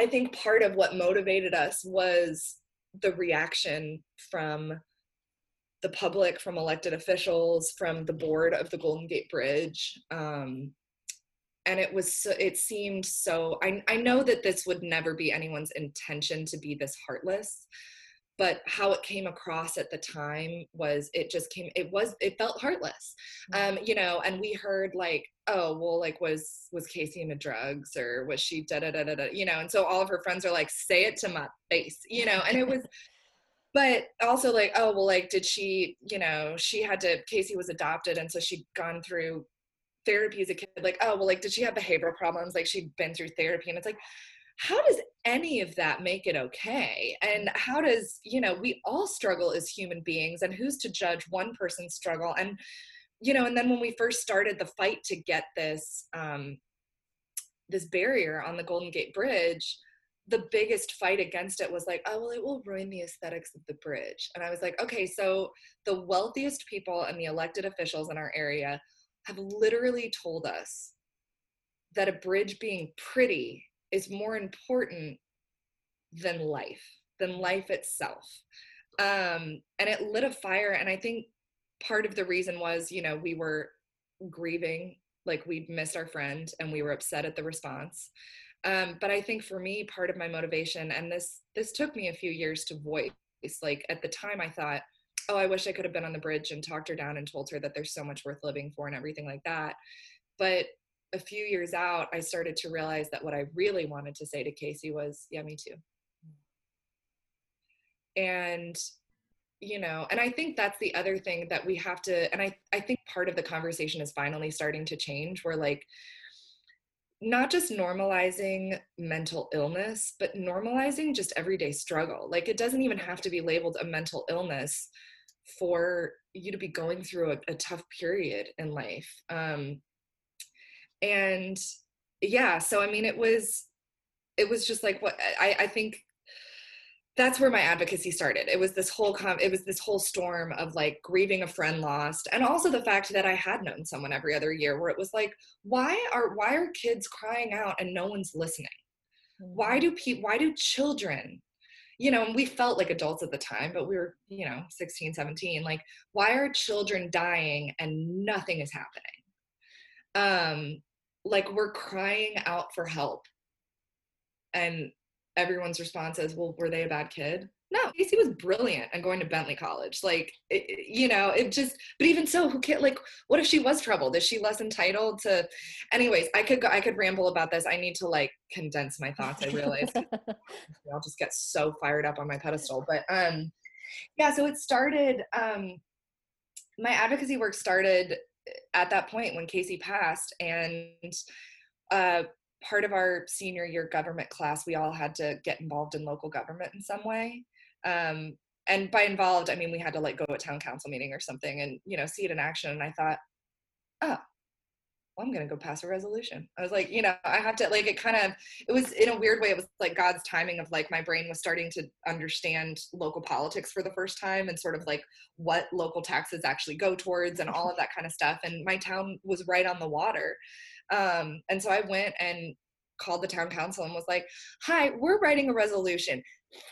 I think part of what motivated us was the reaction from the public, from elected officials, from the board of the Golden Gate Bridge. Um, and it was so, it seemed so I, I know that this would never be anyone's intention to be this heartless but how it came across at the time was it just came it was it felt heartless mm. um you know and we heard like oh well like was was casey into drugs or was she da da da da da you know and so all of her friends are like say it to my face you know and it was but also like oh well like did she you know she had to casey was adopted and so she'd gone through therapy as a kid like oh well like did she have behavioral problems like she'd been through therapy and it's like how does any of that make it okay and how does you know we all struggle as human beings and who's to judge one person's struggle and you know and then when we first started the fight to get this um this barrier on the golden gate bridge the biggest fight against it was like, oh, well, it will ruin the aesthetics of the bridge. And I was like, okay, so the wealthiest people and the elected officials in our area have literally told us that a bridge being pretty is more important than life, than life itself. Um, and it lit a fire. And I think part of the reason was, you know, we were grieving, like we'd missed our friend and we were upset at the response Um, but I think for me, part of my motivation, and this this took me a few years to voice. Like at the time, I thought, oh, I wish I could have been on the bridge and talked her down and told her that there's so much worth living for and everything like that. But a few years out, I started to realize that what I really wanted to say to Casey was, yeah, me too. And you know and i think that's the other thing that we have to and i i think part of the conversation is finally starting to change where like not just normalizing mental illness but normalizing just everyday struggle like it doesn't even have to be labeled a mental illness for you to be going through a, a tough period in life um and yeah so i mean it was it was just like what i i think that's where my advocacy started. It was this whole com- it was this whole storm of like grieving a friend lost and also the fact that i had known someone every other year where it was like why are why are kids crying out and no one's listening? Why mm-hmm. do people why do children you know we felt like adults at the time but we were you know 16 17 like why are children dying and nothing is happening? Um like we're crying out for help and everyone's response is, well, were they a bad kid? No, Casey was brilliant and going to Bentley College. Like, it, you know, it just, but even so, who can like, what if she was troubled? Is she less entitled to, anyways, I could go, I could ramble about this. I need to like condense my thoughts. I realize I'll just get so fired up on my pedestal. But, um, yeah, so it started, um, my advocacy work started at that point when Casey passed and, uh, part of our senior year government class, we all had to get involved in local government in some way. Um, and by involved, I mean we had to like go to town council meeting or something and you know see it in action. And I thought, oh, well, I'm gonna go pass a resolution. I was like, you know, I have to like it kind of it was in a weird way, it was like God's timing of like my brain was starting to understand local politics for the first time and sort of like what local taxes actually go towards and all of that kind of stuff. And my town was right on the water. Um, and so I went and called the town council and was like, hi, we're writing a resolution.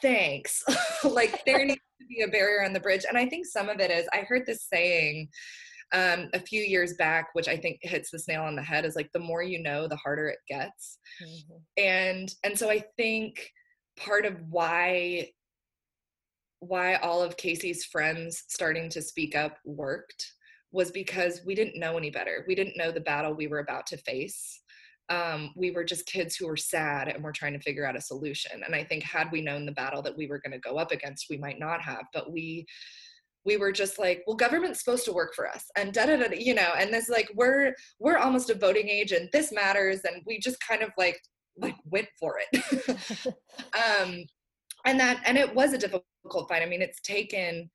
Thanks. like there needs to be a barrier on the bridge. And I think some of it is, I heard this saying um, a few years back, which I think hits this nail on the head is like, the more you know, the harder it gets. Mm-hmm. And, and so I think part of why why all of Casey's friends starting to speak up worked was because we didn't know any better. We didn't know the battle we were about to face. Um, we were just kids who were sad and we're trying to figure out a solution. And I think had we known the battle that we were going to go up against, we might not have. But we we were just like, well, government's supposed to work for us, and da da da, you know. And this like we're we're almost a voting age, and this matters, and we just kind of like like went for it. um, and that and it was a difficult fight. I mean, it's taken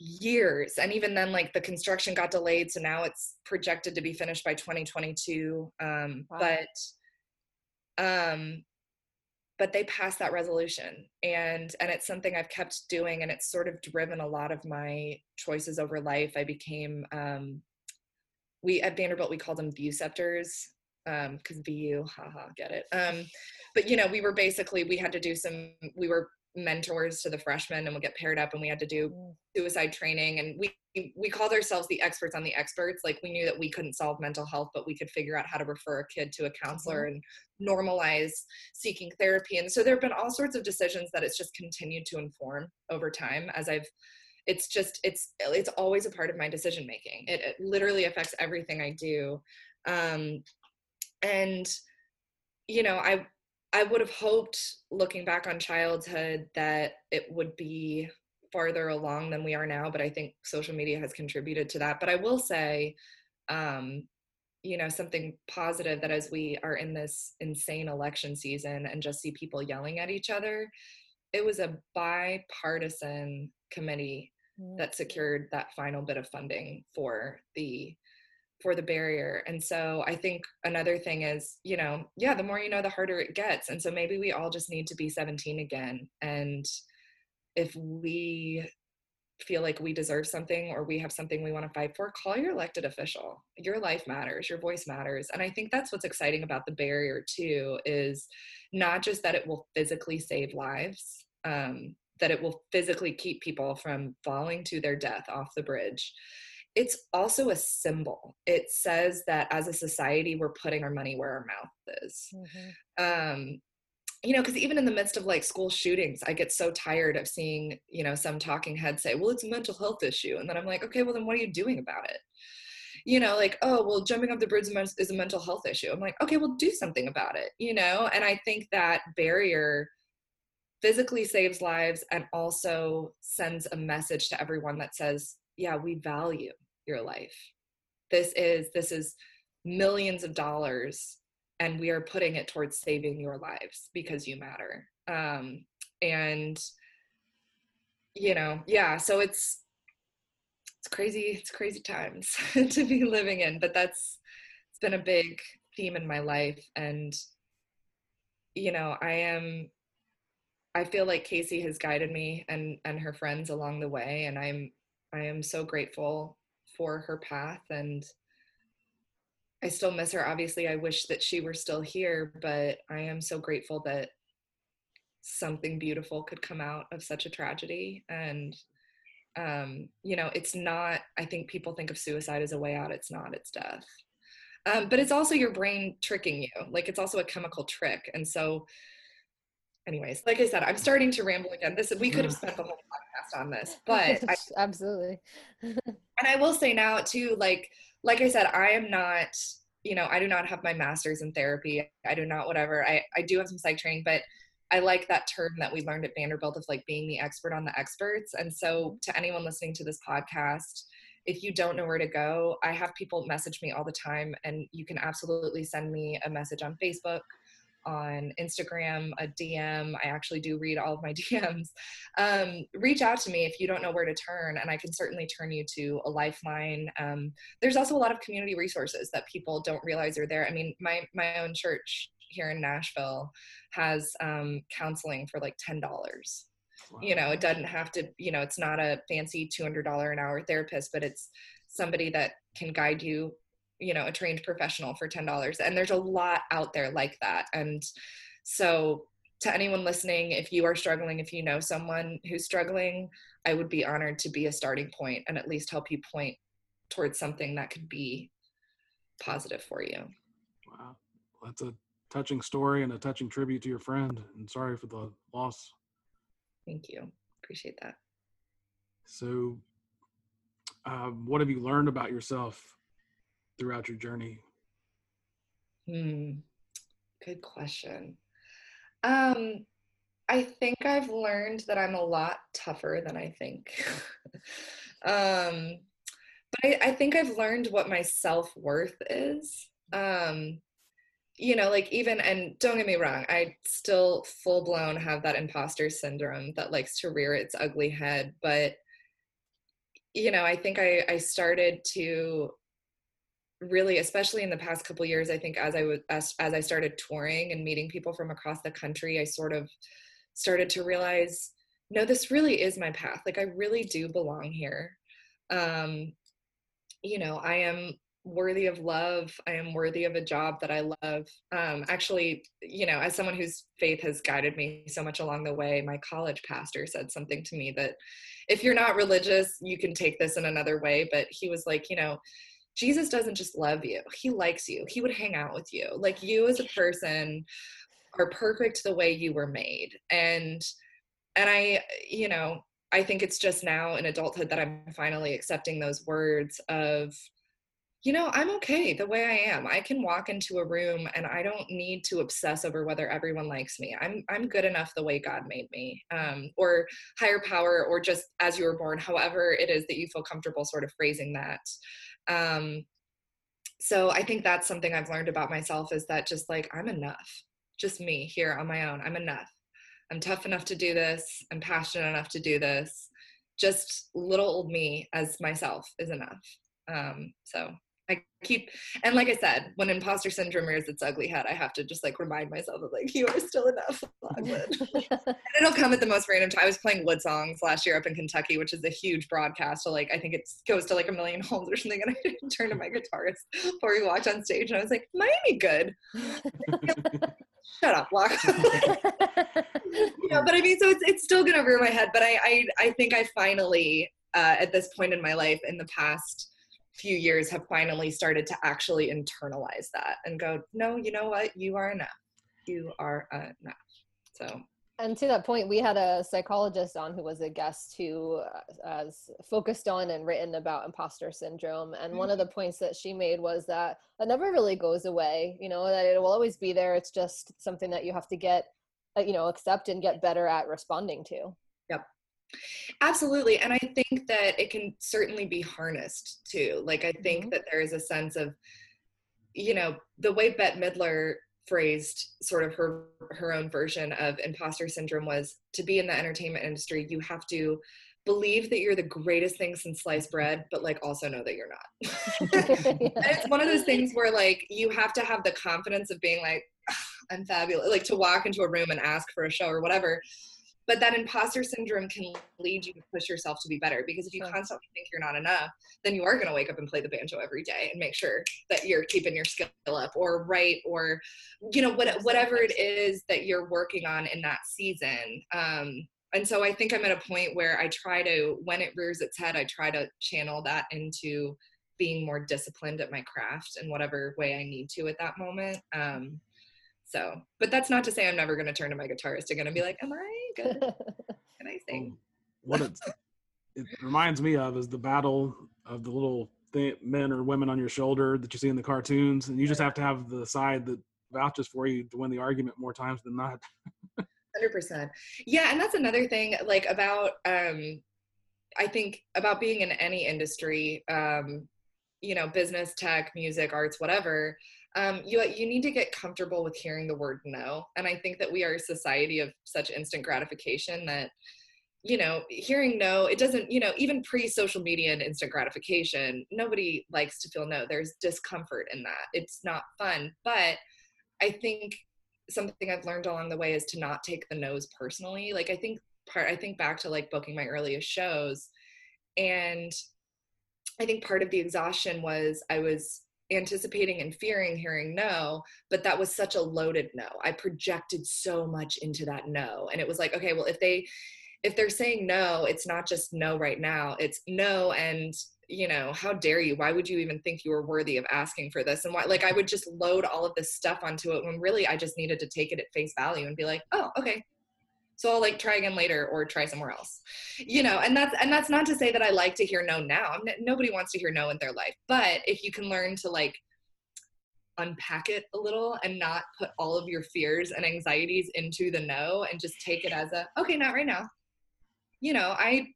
years and even then like the construction got delayed so now it's projected to be finished by 2022 um wow. but um but they passed that resolution. And and it's something i've kept doing and it's sort of driven a lot of my choices over life. I became um we at vanderbilt we called them VUceptors um because vu haha get it. Um but you know we were basically we had to do some we were mentors to the freshmen and would get paired up and we had to do mm. suicide training and we we called ourselves the experts on the experts like we knew that we couldn't solve mental health but we could figure out how to refer a kid to a counselor mm-hmm. and normalize seeking therapy and so there have been all sorts of decisions that it's just continued to inform over time as i've it's just it's it's always a part of my decision making it, it literally affects everything i do um and you know i I would have hoped, looking back on childhood, that it would be farther along than we are now. But I think social media has contributed to that. But I will say, um, you know, something positive that as we are in this insane election season and just see people yelling at each other, it was a bipartisan committee that secured that final bit of funding for the for the barrier. And so I think another thing is, you know, yeah, the more you know, the harder it gets. And so maybe we all just need to be 17 again. And if we feel like we deserve something or we have something we want to fight for, call your elected official. Your life matters, your voice matters. And I think that's what's exciting about the barrier too is not just that it will physically save lives, um, that it will physically keep people from falling to their death off the bridge it's also a symbol. It says that as a society, we're putting our money where our mouth is. Mm-hmm. Um, you know, because even in the midst of like school shootings, I get so tired of seeing, you know, some talking head say, well, it's a mental health issue. And then I'm like, okay, well, then what are you doing about it? You know, like, oh, well, jumping off the bridge is a mental health issue. I'm like, okay, well, do something about it, you know? And I think that barrier physically saves lives and also sends a message to everyone that says, yeah, we value your life. This is, this is millions of dollars and we are putting it towards saving your lives because you matter um and you know yeah so it's it's crazy it's crazy times to be living in but that's it's been a big theme in my life and you know i am i feel like casey has guided me and and her friends along the way and i'm i am so grateful for her path and I still miss her. Obviously, I wish that she were still here, but I am so grateful that something beautiful could come out of such a tragedy. And, um, you know, it's not, I think people think of suicide as a way out. It's not, it's death. Um, but it's also your brain tricking you. Like it's also a chemical trick. And so, anyways, like I said, I'm starting to ramble again. This we could have mm. spent the whole podcast on this, but I, absolutely. and I will say now too, like like I said, I am not, you know, I do not have my master's in therapy. I do not whatever. I, I do have some psych training, but I like that term that we learned at Vanderbilt of like being the expert on the experts. And so to anyone listening to this podcast, if you don't know where to go, I have people message me all the time and you can absolutely send me a message on Facebook on Instagram, a DM. I actually do read all of my DMs. Um, reach out to me if you don't know where to turn, and I can certainly turn you to a lifeline. Um, there's also a lot of community resources that people don't realize are there. I mean, my my own church here in Nashville has um, counseling for like ten dollars. Wow. You know, it doesn't have to. You know, it's not a fancy two hundred dollar an hour therapist, but it's somebody that can guide you you know a trained professional for $10 and there's a lot out there like that. And so to anyone listening if you are struggling if you know someone who's struggling i would be honored to be a starting point and at least help you point towards something that could be positive for you. Wow. That's a touching story and a touching tribute to your friend and sorry for the loss. Thank you. Appreciate that. So um, what have you learned about yourself throughout your journey? Hmm. Good question. Um, I think I've learned that I'm a lot tougher than I think. um, but I, I, think I've learned what my self worth is. Um, you know, like even, and don't get me wrong, I still full blown have that imposter syndrome that likes to rear its ugly head. But, you know, I think I, I started to really especially in the past couple years i think as i was as, as i started touring and meeting people from across the country i sort of started to realize no this really is my path. Like i really do belong here. Um you know i am worthy of love. I am worthy of a job that i love. Um actually you know as someone whose faith has guided me so much along the way my college pastor said something to me that if you're not religious you can take this in another way. But he was like you know Jesus doesn't just love you, he likes you. He would hang out with you. Like you as a person are perfect the way you were made. And and I, you know, I think it's just now in adulthood that I'm finally accepting those words of you know, I'm okay the way I am. I can walk into a room and I don't need to obsess over whether everyone likes me. I'm I'm good enough the way God made me, um, or higher power, or just as you were born. However, it is that you feel comfortable sort of phrasing that. Um, so I think that's something I've learned about myself is that just like I'm enough, just me here on my own. I'm enough. I'm tough enough to do this. I'm passionate enough to do this. Just little old me as myself is enough. Um, so I keep and like I said, when imposter syndrome rears its ugly head, I have to just like remind myself of like you are still enough, and it'll come at the most random time. I was playing WoodSongs last year up in Kentucky, which is a huge broadcast. So like I think it goes to like a million homes or something. And I didn't turn to my guitarist before we walked on stage, and I was like, "Miami good." Shut up, walk. Yeah, but I mean, so it's it's still gonna rear my head. But I I I think I finally uh, at this point in my life in the past few years have finally started to actually internalize that and go, no, you know what? You are enough. You are enough. So and to that point, we had a psychologist on who was a guest who uh, has focused on and written about imposter syndrome. And one of the points that she made was that it never really goes away, you know, that it will always be there. It's just something that you have to get, uh, you know, accept and get better at responding to. Yep. Absolutely. And I think that it can certainly be harnessed too. Like, I think mm-hmm. that there is a sense of, you know, the way Bette Midler phrased sort of her her own version of imposter syndrome was to be in the entertainment industry you have to believe that you're the greatest thing since sliced bread but like also know that you're not it's one of those things where like you have to have the confidence of being like i'm fabulous like to walk into a room and ask for a show or whatever but that imposter syndrome can lead you to push yourself to be better because if you sure. constantly think you're not enough then you are going to wake up and play the banjo every day and make sure that you're keeping your skill up or write or you know what, whatever it is that you're working on in that season. Um, and so i think i'm at a point where i try to when it rears its head i try to channel that into being more disciplined at my craft in whatever way i need to at that moment. Um, so, but that's not to say I'm never going to turn to my guitarist again and be like, "Am I good? Can I sing?" what it, it reminds me of is the battle of the little th- men or women on your shoulder that you see in the cartoons, and you just have to have the side that vouches for you to win the argument more times than not. Hundred percent. Yeah, and that's another thing, like about um, I think about being in any industry, um, you know, business, tech, music, arts, whatever um, you you need to get comfortable with hearing the word no. And I think that we are a society of such instant gratification that you know hearing no it doesn't you know even pre social media and instant gratification nobody likes to feel no. There's discomfort in that. It's not fun. But i think something i've learned along the way is to not take the no's personally. Like i think part i think back to like booking my earliest shows. And i think part of the exhaustion was i was anticipating and fearing hearing no, but that was such a loaded no. I projected so much into that no. And it was like, okay, well, if they, if they're saying no, it's not just no right now, it's no and you know, how dare you? Why would you even think you were worthy of asking for this? And why, like, I would just load all of this stuff onto it when really I just needed to take it at face value and be like, oh, okay, so i'll like try again later or try somewhere else. You know and that's and that's not to say that i like to hear no now. I'm, nobody wants to hear no in their life. But if you can learn to like unpack it a little and not put all of your fears and anxieties into the no and just take it as a okay not right now. You know i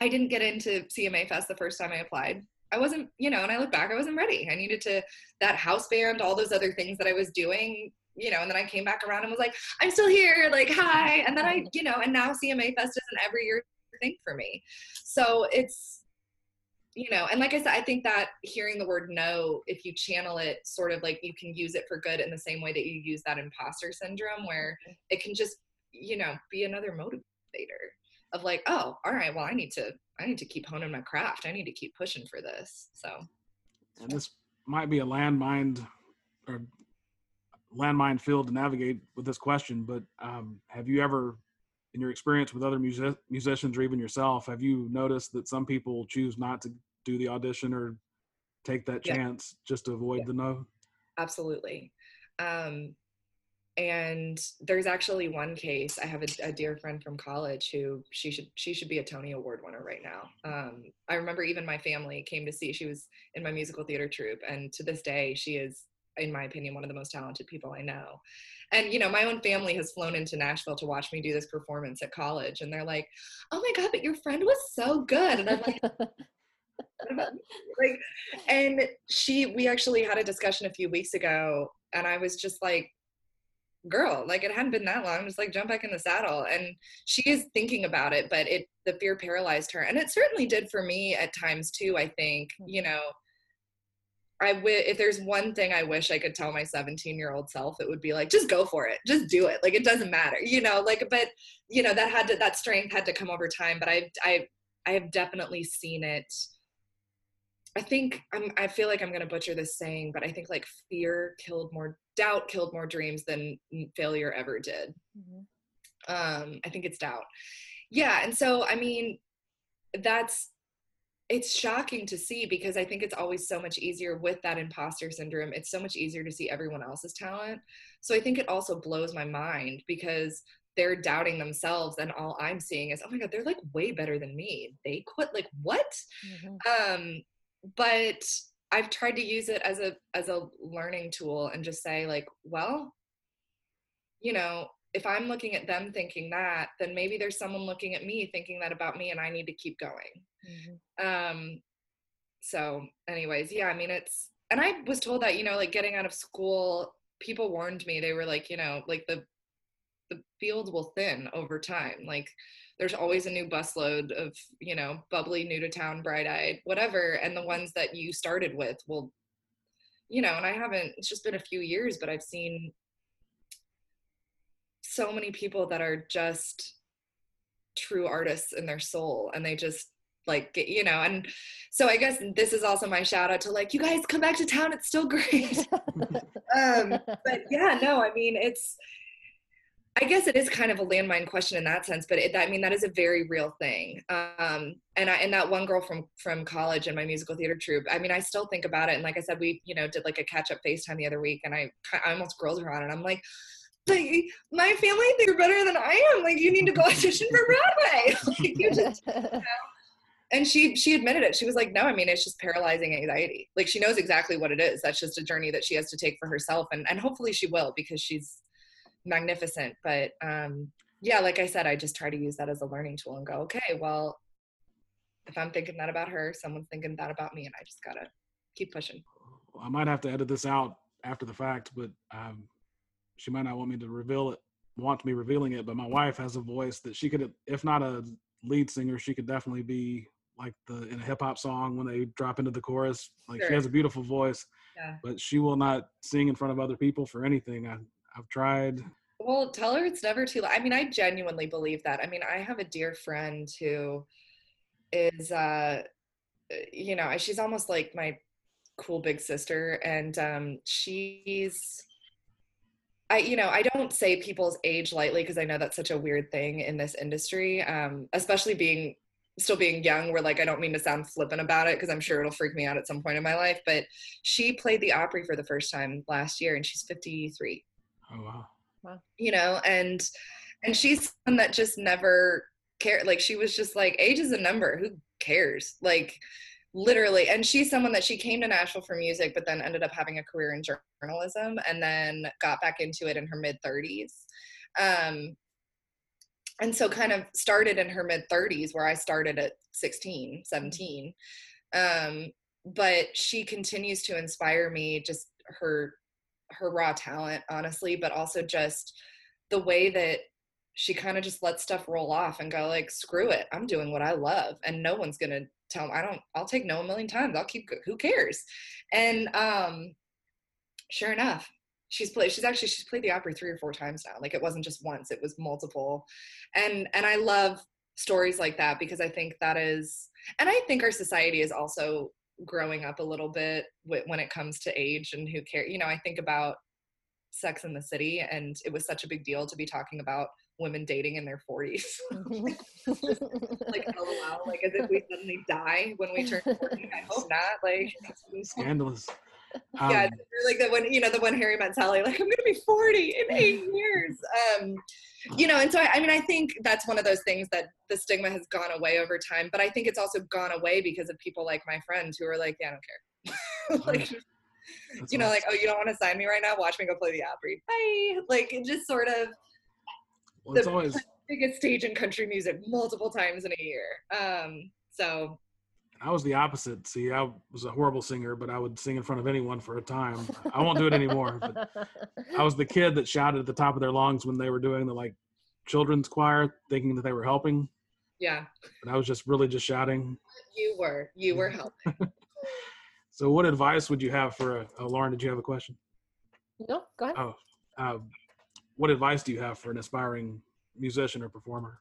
i didn't get into cma fest the first time i applied. I wasn't you know and i look back i wasn't ready. I needed to that house band all those other things that i was doing you know, and then I came back around and was like, I'm still here, like, hi. And then I, you know, and now CMA Fest is an every year thing for me. So it's, you know, and like I said, I think that hearing the word no, if you channel it sort of like you can use it for good in the same way that you use that imposter syndrome, where mm-hmm. it can just, you know, be another motivator of like, oh, all right, well, I need to, I need to keep honing my craft. I need to keep pushing for this. So, and this might be a landmine or landmine field to navigate with this question, but um, have you ever, in your experience with other music- musicians or even yourself, have you noticed that some people choose not to do the audition or take that yeah. chance just to avoid yeah. the no? Absolutely. Um, and there's actually one case. I have a, a, dear friend from college who she should she should be a Tony Award winner right now. Um, I remember even my family came to see. She was in my musical theater troupe, and to this day, she is in my opinion, one of the most talented people I know. And, you know, my own family has flown into Nashville to watch me do this performance at college. And they're like, oh my God, but your friend was so good. And I'm like, like, and she, we actually had a discussion a few weeks ago, and I was just like, girl, like it hadn't been that long, just like jump back in the saddle. And she is thinking about it, but it, the fear paralyzed her. And it certainly did for me at times too, I think, hmm. you know, I w- if there's one thing I wish I could tell my 17 year old self, it would be like, just go for it, just do it. Like it doesn't matter, you know. Like, but you know that had to that strength had to come over time. But I I I have definitely seen it. I think I'm. I feel like I'm gonna butcher this saying, but I think like fear killed more, doubt killed more dreams than failure ever did. Mm-hmm. Um, I think it's doubt. Yeah, and so I mean, that's it's shocking to see because I think it's always so much easier with that imposter syndrome. It's so much easier to see everyone else's talent. So I think it also blows my mind because they're doubting themselves and all I'm seeing is, oh my God, they're like way better than me. They quit like what? Mm-hmm. Um, but I've tried to use it as a as a learning tool and just say like, well, you know, if I'm looking at them thinking that, then maybe there's someone looking at me thinking that about me and I need to keep going. Mm-hmm. Um, so, anyways, yeah, I mean, it's, and I was told that, you know, like getting out of school, people warned me, they were like, you know, like the, the field will thin over time. Like, there's always a new busload of, you know, bubbly, new to town, bright eyed, whatever. And the ones that you started with will, you know, and I haven't, it's just been a few years, but I've seen so many people that are just true artists in their soul and they just like you know and so i guess this is also my shout out to like you guys come back to town it's still great um but yeah no i mean it's i guess it is kind of a landmine question in that sense but it, i mean that is a very real thing um and i and that one girl from from college in my musical theater troupe i mean i still think about it and like i said we you know did like a catch up facetime the other week and i i almost grilled her on it i'm like like my family thinks you're better than I am. Like you need to go audition for Broadway. like you just you know? And she she admitted it. She was like no i mean it's just paralyzing anxiety. Like she knows exactly what it is. That's just a journey that she has to take for herself and and hopefully she will because she's magnificent. But um yeah like i said i just try to use that as a learning tool and go okay well if i'm thinking that about her someone's thinking that about me and i just gotta keep pushing. I might have to edit this out after the fact but um she might not want me to reveal it want me revealing it but my wife has a voice that she could if not a lead singer she could definitely be like the in a hip hop song when they drop into the chorus. Like sure. she has a beautiful voice, yeah. but she will not sing in front of other people for anything. I, I've tried. Well, tell her it's never too late. I mean, I genuinely believe that. I mean, I have a dear friend who is, uh, you know, she's almost like my cool big sister, and um, she's. I, you know, I don't say people's age lightly because I know that's such a weird thing in this industry, um, especially being still being young where like I don't mean to sound flippant about it because I'm sure it'll freak me out at some point in my life, but she played the Opry for the first time last year and she's 53. Oh wow. Wow. You know, and and she's one that just never cared like she was just like age is a number, who cares? Like literally and she's someone that she came to Nashville for music but then ended up having a career in journalism and then got back into it in her mid 30s. Um and so kind of started in her mid 30s where i started at 16 mm-hmm. 17 um, but she continues to inspire me just her her raw talent honestly but also just the way that she kind of just lets stuff roll off and go like screw it i'm doing what i love and no one's gonna tell me i don't i'll take no a million times i'll keep who cares and um sure enough she's played she's actually she's played the Opry three or four times now like it wasn't just once it was multiple. And and i love stories like that because i think that is and i think our society is also growing up a little bit when it comes to age and who care you know i think about sex in the city and it was such a big deal to be talking about women dating in their 40s mm-hmm. like lol like as if we suddenly die when we turn 40 i hope not like scandalous um, yeah, like the one, you know, the one Harry met Sally, like, I'm going to be 40 in eight years. Um, you know, and so I, I, mean, I think that's one of those things that the stigma has gone away over time, but I think it's also gone away because of people like my friends who are like, yeah, I don't care. like, that's you know, awesome. like, oh, you don't want to sign me right now? Watch me go play the Opry. Bye. Like, it just sort of well, the always... biggest stage in country music multiple times in a year. Um, so I was the opposite. See, I was a horrible singer, but I would sing in front of anyone for a time. I won't do it anymore. But I was the kid that shouted at the top of their lungs when they were doing the like children's choir, thinking that they were helping. Yeah. But I was just really just shouting. You were. You were helping. so, what advice would you have for a, uh, Lauren? Did you have a question? No, go ahead. Oh, uh, what advice do you have for an aspiring musician or performer?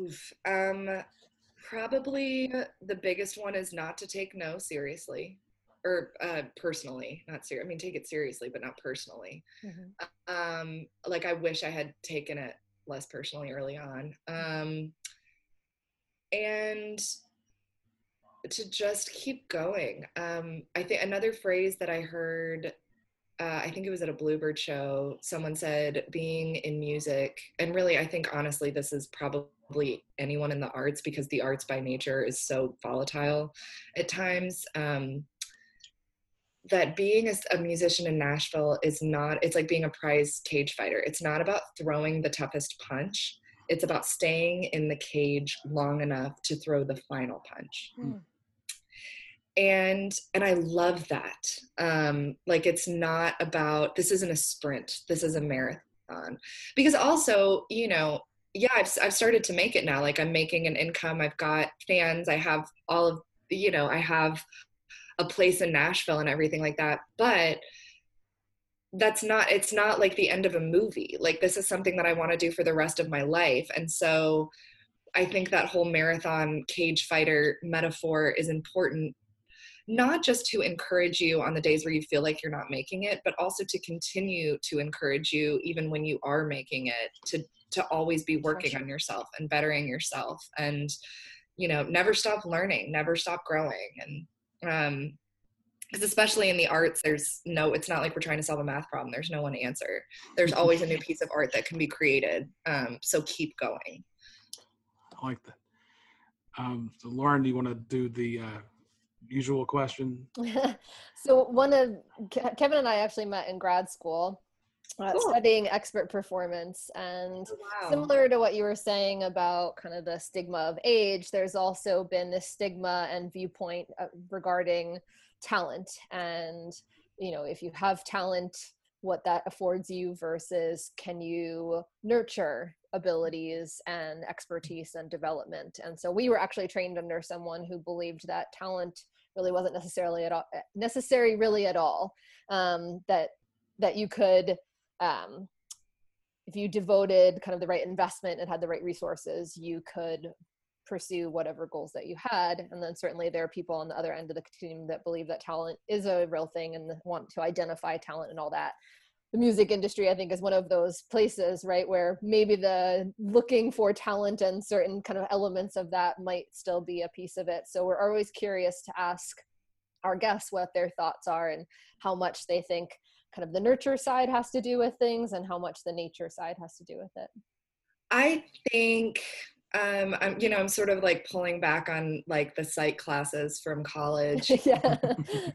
Oof. Um, Probably the biggest one is not to take no seriously or uh, personally, not serious. I mean, take it seriously, but not personally. Mm-hmm. Um, like I wish I had taken it less personally early on. Um, and to just keep going. Um, I think another phrase that I heard, uh, I think it was at a Bluebird show, someone said being in music, and really, I think honestly, this is probably anyone in the arts because the arts by nature is so volatile at times. Um, that being a, a, musician in Nashville is not, it's like being a prize cage fighter. It's not about throwing the toughest punch. It's about staying in the cage long enough to throw the final punch. Mm. And and I love that. Um, like it's not about this isn't a sprint. This is a marathon. Because also, you know, yeah, I've I've started to make it now. Like I'm making an income. I've got fans. I have all of you know. I have a place in Nashville and everything like that. But that's not it's not like the end of a movie. Like this is something that I want to do for the rest of my life. And so I think that whole marathon cage fighter metaphor is important not just to encourage you on the days where you feel like you're not making it, but also to continue to encourage you even when you are making it to to always be working on yourself and bettering yourself and you know never stop learning never stop growing. And um because especially in the arts there's no it's not like we're trying to solve a math problem. There's no one answer. There's always a new piece of art that can be created. Um, so keep going. I like that. Um, so lauren do you want to do the uh, usual question so one of kevin and i actually met in grad school uh, cool. studying expert performance and oh, wow. similar to what you were saying about kind of the stigma of age there's also been this stigma and viewpoint uh, regarding talent and you know if you have talent what that affords you versus can you nurture abilities and expertise and development and so we were actually trained under someone who believed that talent really wasn't necessarily at all necessary really at all um, that that you could um, if you devoted kind of the right investment and had the right resources, you could pursue whatever goals that you had. And then certainly there are people on the other end of the continuum that believe that talent is a real thing and want to identify talent and all that. The music industry, I think, is one of those places, right, where maybe the looking for talent and certain kind of elements of that might still be a piece of it. So we're always curious to ask our guests what their thoughts are and how much they think kind of the nurture side has to do with things and how much the nature side has to do with it. I think um i'm you know i'm sort of like pulling back on like the psych classes from college. Yeah. I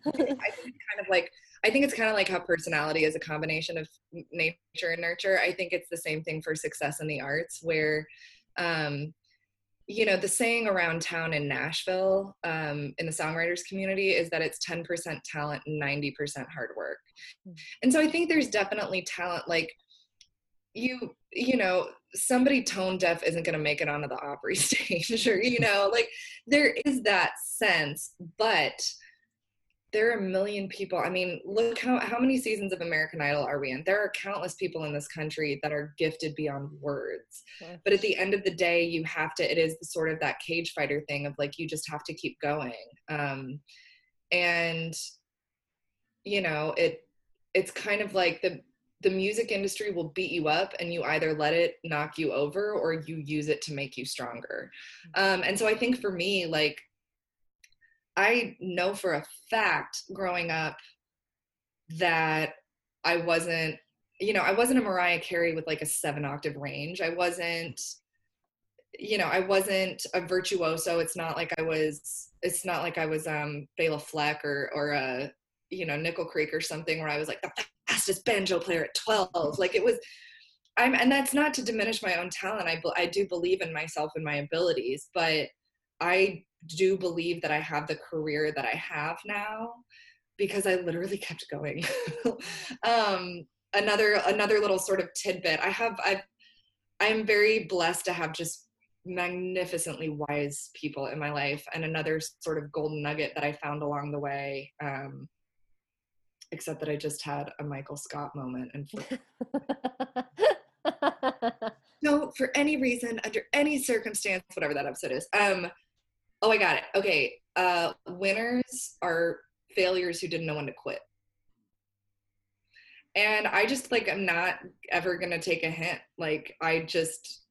think kind of like i think it's kind of like how personality is a combination of nature and nurture i think it's the same thing for success in the arts where um you know the saying around town in nashville um, in the songwriters community is that it's 10% talent and 90% hard work hmm. and so i think there's definitely talent like you you know somebody tone deaf isn't going to make it onto the opry stage or you know like there is that sense but there are a million people. I mean, look how how many seasons of American Idol are we in? There are countless people in this country that are gifted beyond words. Yeah. But at the end of the day, you have to. It is sort of that cage fighter thing of like you just have to keep going. Um, and you know, it it's kind of like the the music industry will beat you up and you either let it knock you over or you use it to make you stronger. Mm-hmm. Um, and so I think for me, like I know for a fact growing up that I wasn't, you know, I wasn't a Mariah Carey with like a seven octave range. I wasn't, you know, I wasn't a virtuoso. It's not like I was, it's not like I was um Bela Fleck or or a, you know, Nickel Creek or something where I was like the fastest banjo player at 12. Like it was, I'm, and that's not to diminish my own talent. I, I do believe in myself and my abilities, but I do believe that I have the career that I have now because I literally kept going. um, another another little sort of tidbit. I have I've I'm very blessed to have just magnificently wise people in my life and another sort of golden nugget that I found along the way. Um, except that I just had a Michael Scott moment and no, for any reason, under any circumstance, whatever that episode is. Um, Oh, I got it. Okay. Uh, winners are failures who didn't know when to quit. And I just like, I'm not ever going to take a hint. Like, I just,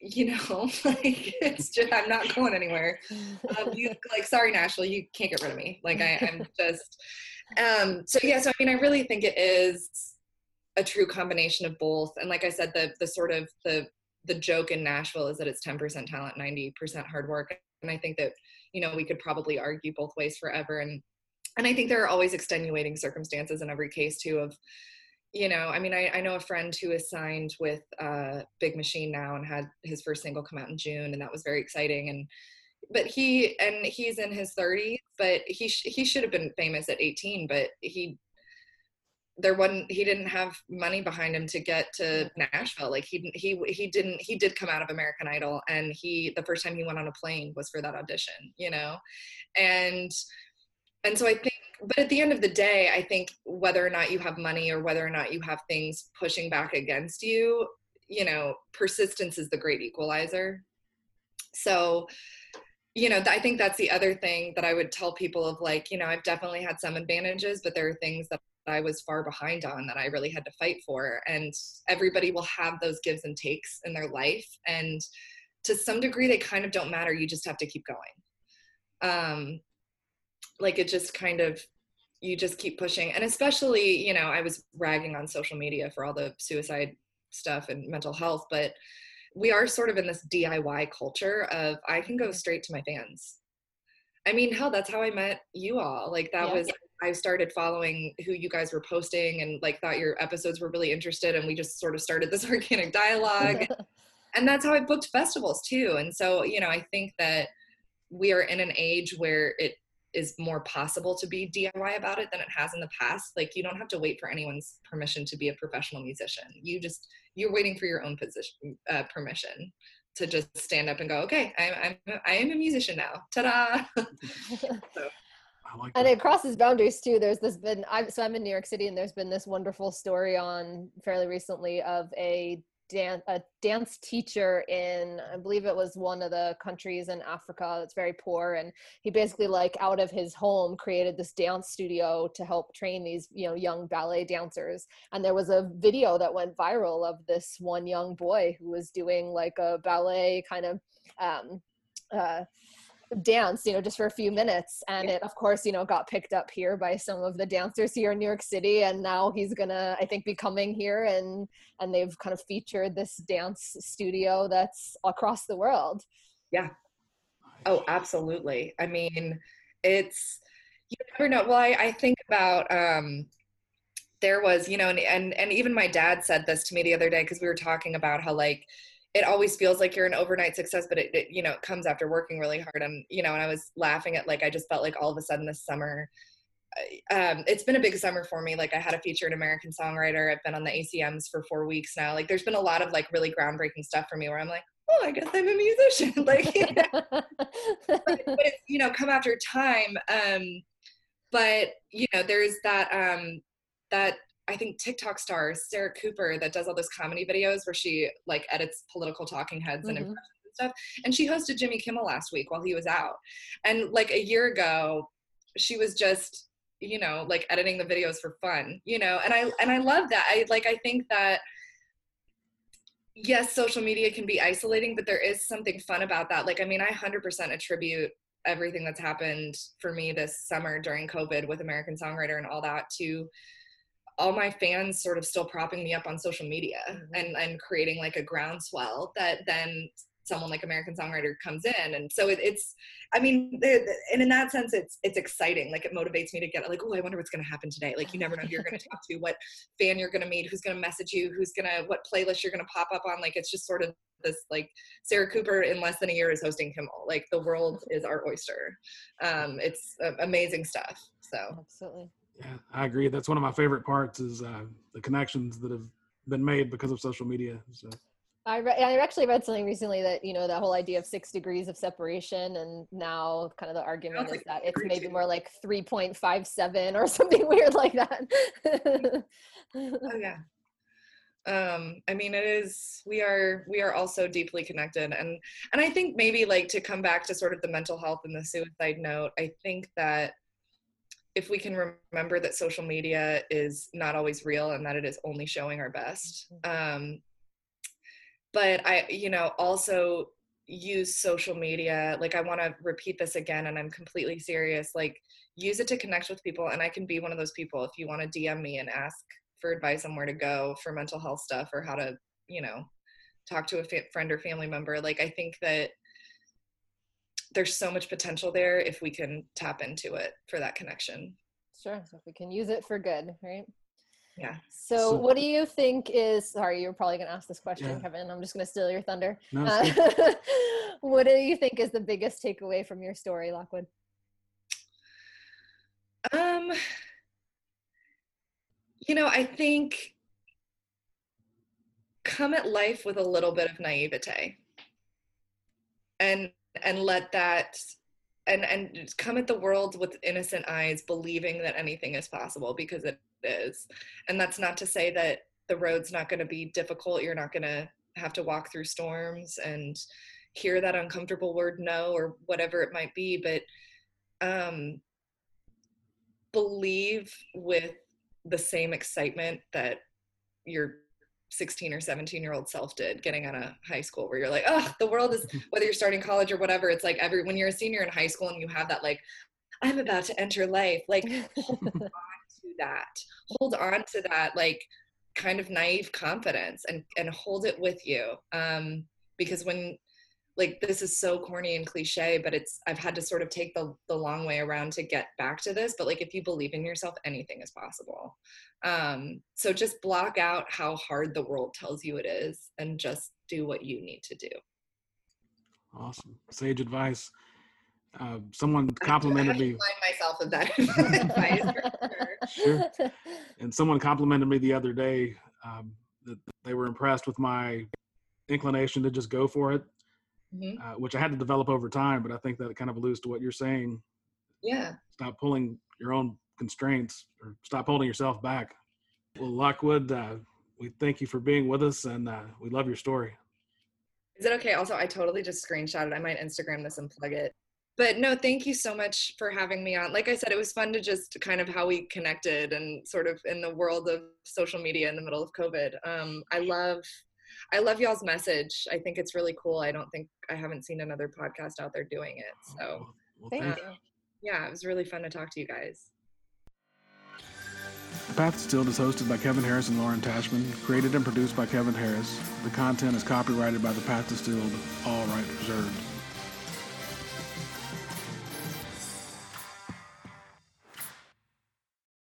you know, like it's just I'm not going anywhere. Um, you like sorry Nashville, you can't get rid of me. Like I, I'm just um so yeah, so I mean I really think it is a true combination of both. And like I said, the the sort of the the joke in Nashville is that it's 10% talent, 90% hard work. And I think that, you know, we could probably argue both ways forever. And and I think there are always extenuating circumstances in every case too of you know, I mean, I, I know a friend who is signed with uh, Big Machine now and had his first single come out in June, and that was very exciting. And but he and he's in his 30s, but he sh- he should have been famous at 18, but he there wasn't he didn't have money behind him to get to Nashville. Like he he he didn't he did come out of American Idol, and he the first time he went on a plane was for that audition, you know, and and so I think but at the end of the day, I think whether or not you have money or whether or not you have things pushing back against you, you know, persistence is the great equalizer. So, you know, I think that's the other thing that I would tell people of like, you know, I've definitely had some advantages, but there are things that I was far behind on that I really had to fight for. And everybody will have those gives and takes in their life. And to some degree, they kind of don't matter. You just have to keep going. Um, like it just kind of you just keep pushing and especially you know i was ragging on social media for all the suicide stuff and mental health but we are sort of in this diy culture of i can go straight to my fans i mean hell that's how i met you all like that yeah. was i started following who you guys were posting and like thought your episodes were really interested and we just sort of started this organic dialogue and that's how i booked festivals too and so you know i think that we are in an age where it is more possible to be DIY about it than it has in the past. Like you don't have to wait for anyone's permission to be a professional musician. You just you're waiting for your own position uh, permission to just stand up and go, okay, I'm I'm I am a musician now. Ta-da! so. Like and it crosses boundaries too. There's this been I'm so I'm in New York City and there's been this wonderful story on fairly recently of a dance a dance teacher in I believe it was one of the countries in Africa that's very poor and he basically like out of his home created this dance studio to help train these you know young ballet dancers. And there was a video that went viral of this one young boy who was doing like a ballet kind of um uh dance you know just for a few minutes. And it of course you know got picked up here by some of the dancers here in new york city. And now he's gonna i think be coming here and and they've kind of featured this dance studio that's across the world. Yeah. Oh absolutely. I mean it's you never know. Well i, I think about um there was you know and, and and even my dad said this to me the other day because we were talking about how like it always feels like you're an overnight success but it, it, you know it comes after working really hard. And you know and i was laughing at like i just felt like all of a sudden this summer um, it's been a big summer for me. Like i had a featured american songwriter. I've been on the acms for four weeks now. Like there's been a lot of like really groundbreaking stuff for me where i'm like oh i guess i'm a musician. Like you know? but, but it's you know come after time. Um but you know there's that um that I think TikTok star Sarah Cooper that does all those comedy videos where she like edits political talking heads mm-hmm. and impressions and stuff. And she hosted Jimmy Kimmel last week while he was out. And like a year ago, she was just you know like editing the videos for fun you know and i and i love that i like i think that yes social media can be isolating but there is something fun about that like i mean i 100% attribute everything that's happened for me this summer during covid with american songwriter and all that to all my fans sort of still propping me up on social media mm-hmm. and and creating like a groundswell that then someone like American Songwriter comes in, and so it, it's, I mean, and in that sense, it's it's exciting. Like it motivates me to get like, oh, I wonder what's going to happen today. Like you never know who you're going to talk to, what fan you're going to meet, who's going to message you, who's going to what playlist you're going to pop up on. Like it's just sort of this like Sarah Cooper in less than a year is hosting Kimmel. Like the world is our oyster. Um, it's uh, amazing stuff. So absolutely. Yeah, I agree. That's one of my favorite parts is uh, the connections that have been made because of social media. So. I, re- I actually read something recently that you know that whole idea of six degrees of separation, and now kind of the argument is that it's maybe more like three point five seven or something weird like that. oh yeah, um, I mean it is. We are we are also deeply connected, and and I think maybe like to come back to sort of the mental health and the suicide note. I think that if we can remember that social media is not always real and that it is only showing our best mm-hmm. um, but I, you know, also use social media. Like I want to repeat this again, and I'm completely serious. Like use it to connect with people, and I can be one of those people. If you want to DM me and ask for advice on where to go for mental health stuff or how to, you know, talk to a fa- friend or family member, like I think that there's so much potential there if we can tap into it for that connection. Sure. So if we can use it for good, right? Yeah. So, So- what do you think is? Sorry, you're probably going to ask this question, Yeah. Kevin. I'm just going to steal your thunder. No. Uh, what do you think is the biggest takeaway from your story, Lockwood? Um, you know, I think come at life with a little bit of naivete and and let that and and come at the world with innocent eyes believing that anything is possible because it is. And that's not to say that the road's not going to be difficult. You're not going to have to walk through storms and hear that uncomfortable word no or whatever it might be but um believe with the same excitement that your 16 or 17 year old self did getting out of high school where you're like oh the world is whether you're starting college or whatever it's like every when you're a senior in high school and you have that like i'm about to enter life like hold on to that hold on to that like kind of naive confidence and and hold it with you um because when like this is so corny and cliche but it's i've had to sort of take the the long way around to get back to this but like if you believe in yourself anything is possible um so just block out how hard the world tells you it is and just do what you need to do awesome. Sage advice. Uh, someone complimented to me, myself of that advice for sure. Sure. and someone complimented me the other day um, that they were impressed with my inclination to just go for it, Mhm. uh, which I had to develop over time. But I think that kind of alludes to what you're saying. yeah Stop pulling your own constraints or stop holding yourself back. Well, Lockwood, uh, we thank you for being with us, and uh, we love your story. Is it okay? Also, I totally just screenshotted. I might Instagram this and plug it. But no, thank you so much for having me on. Like I said, it was fun to just kind of how we connected and sort of in the world of social media in the middle of COVID. Um, I love, I love y'all's message. I think it's really cool. I don't think I haven't seen another podcast out there doing it. Oh, so Well, Thank thank you. yeah, it was really fun to talk to you guys. The Path Distilled is hosted by Kevin Harris and Lauren Tashman, created and produced by Kevin Harris. The content is copyrighted by The Path Distilled, all rights reserved.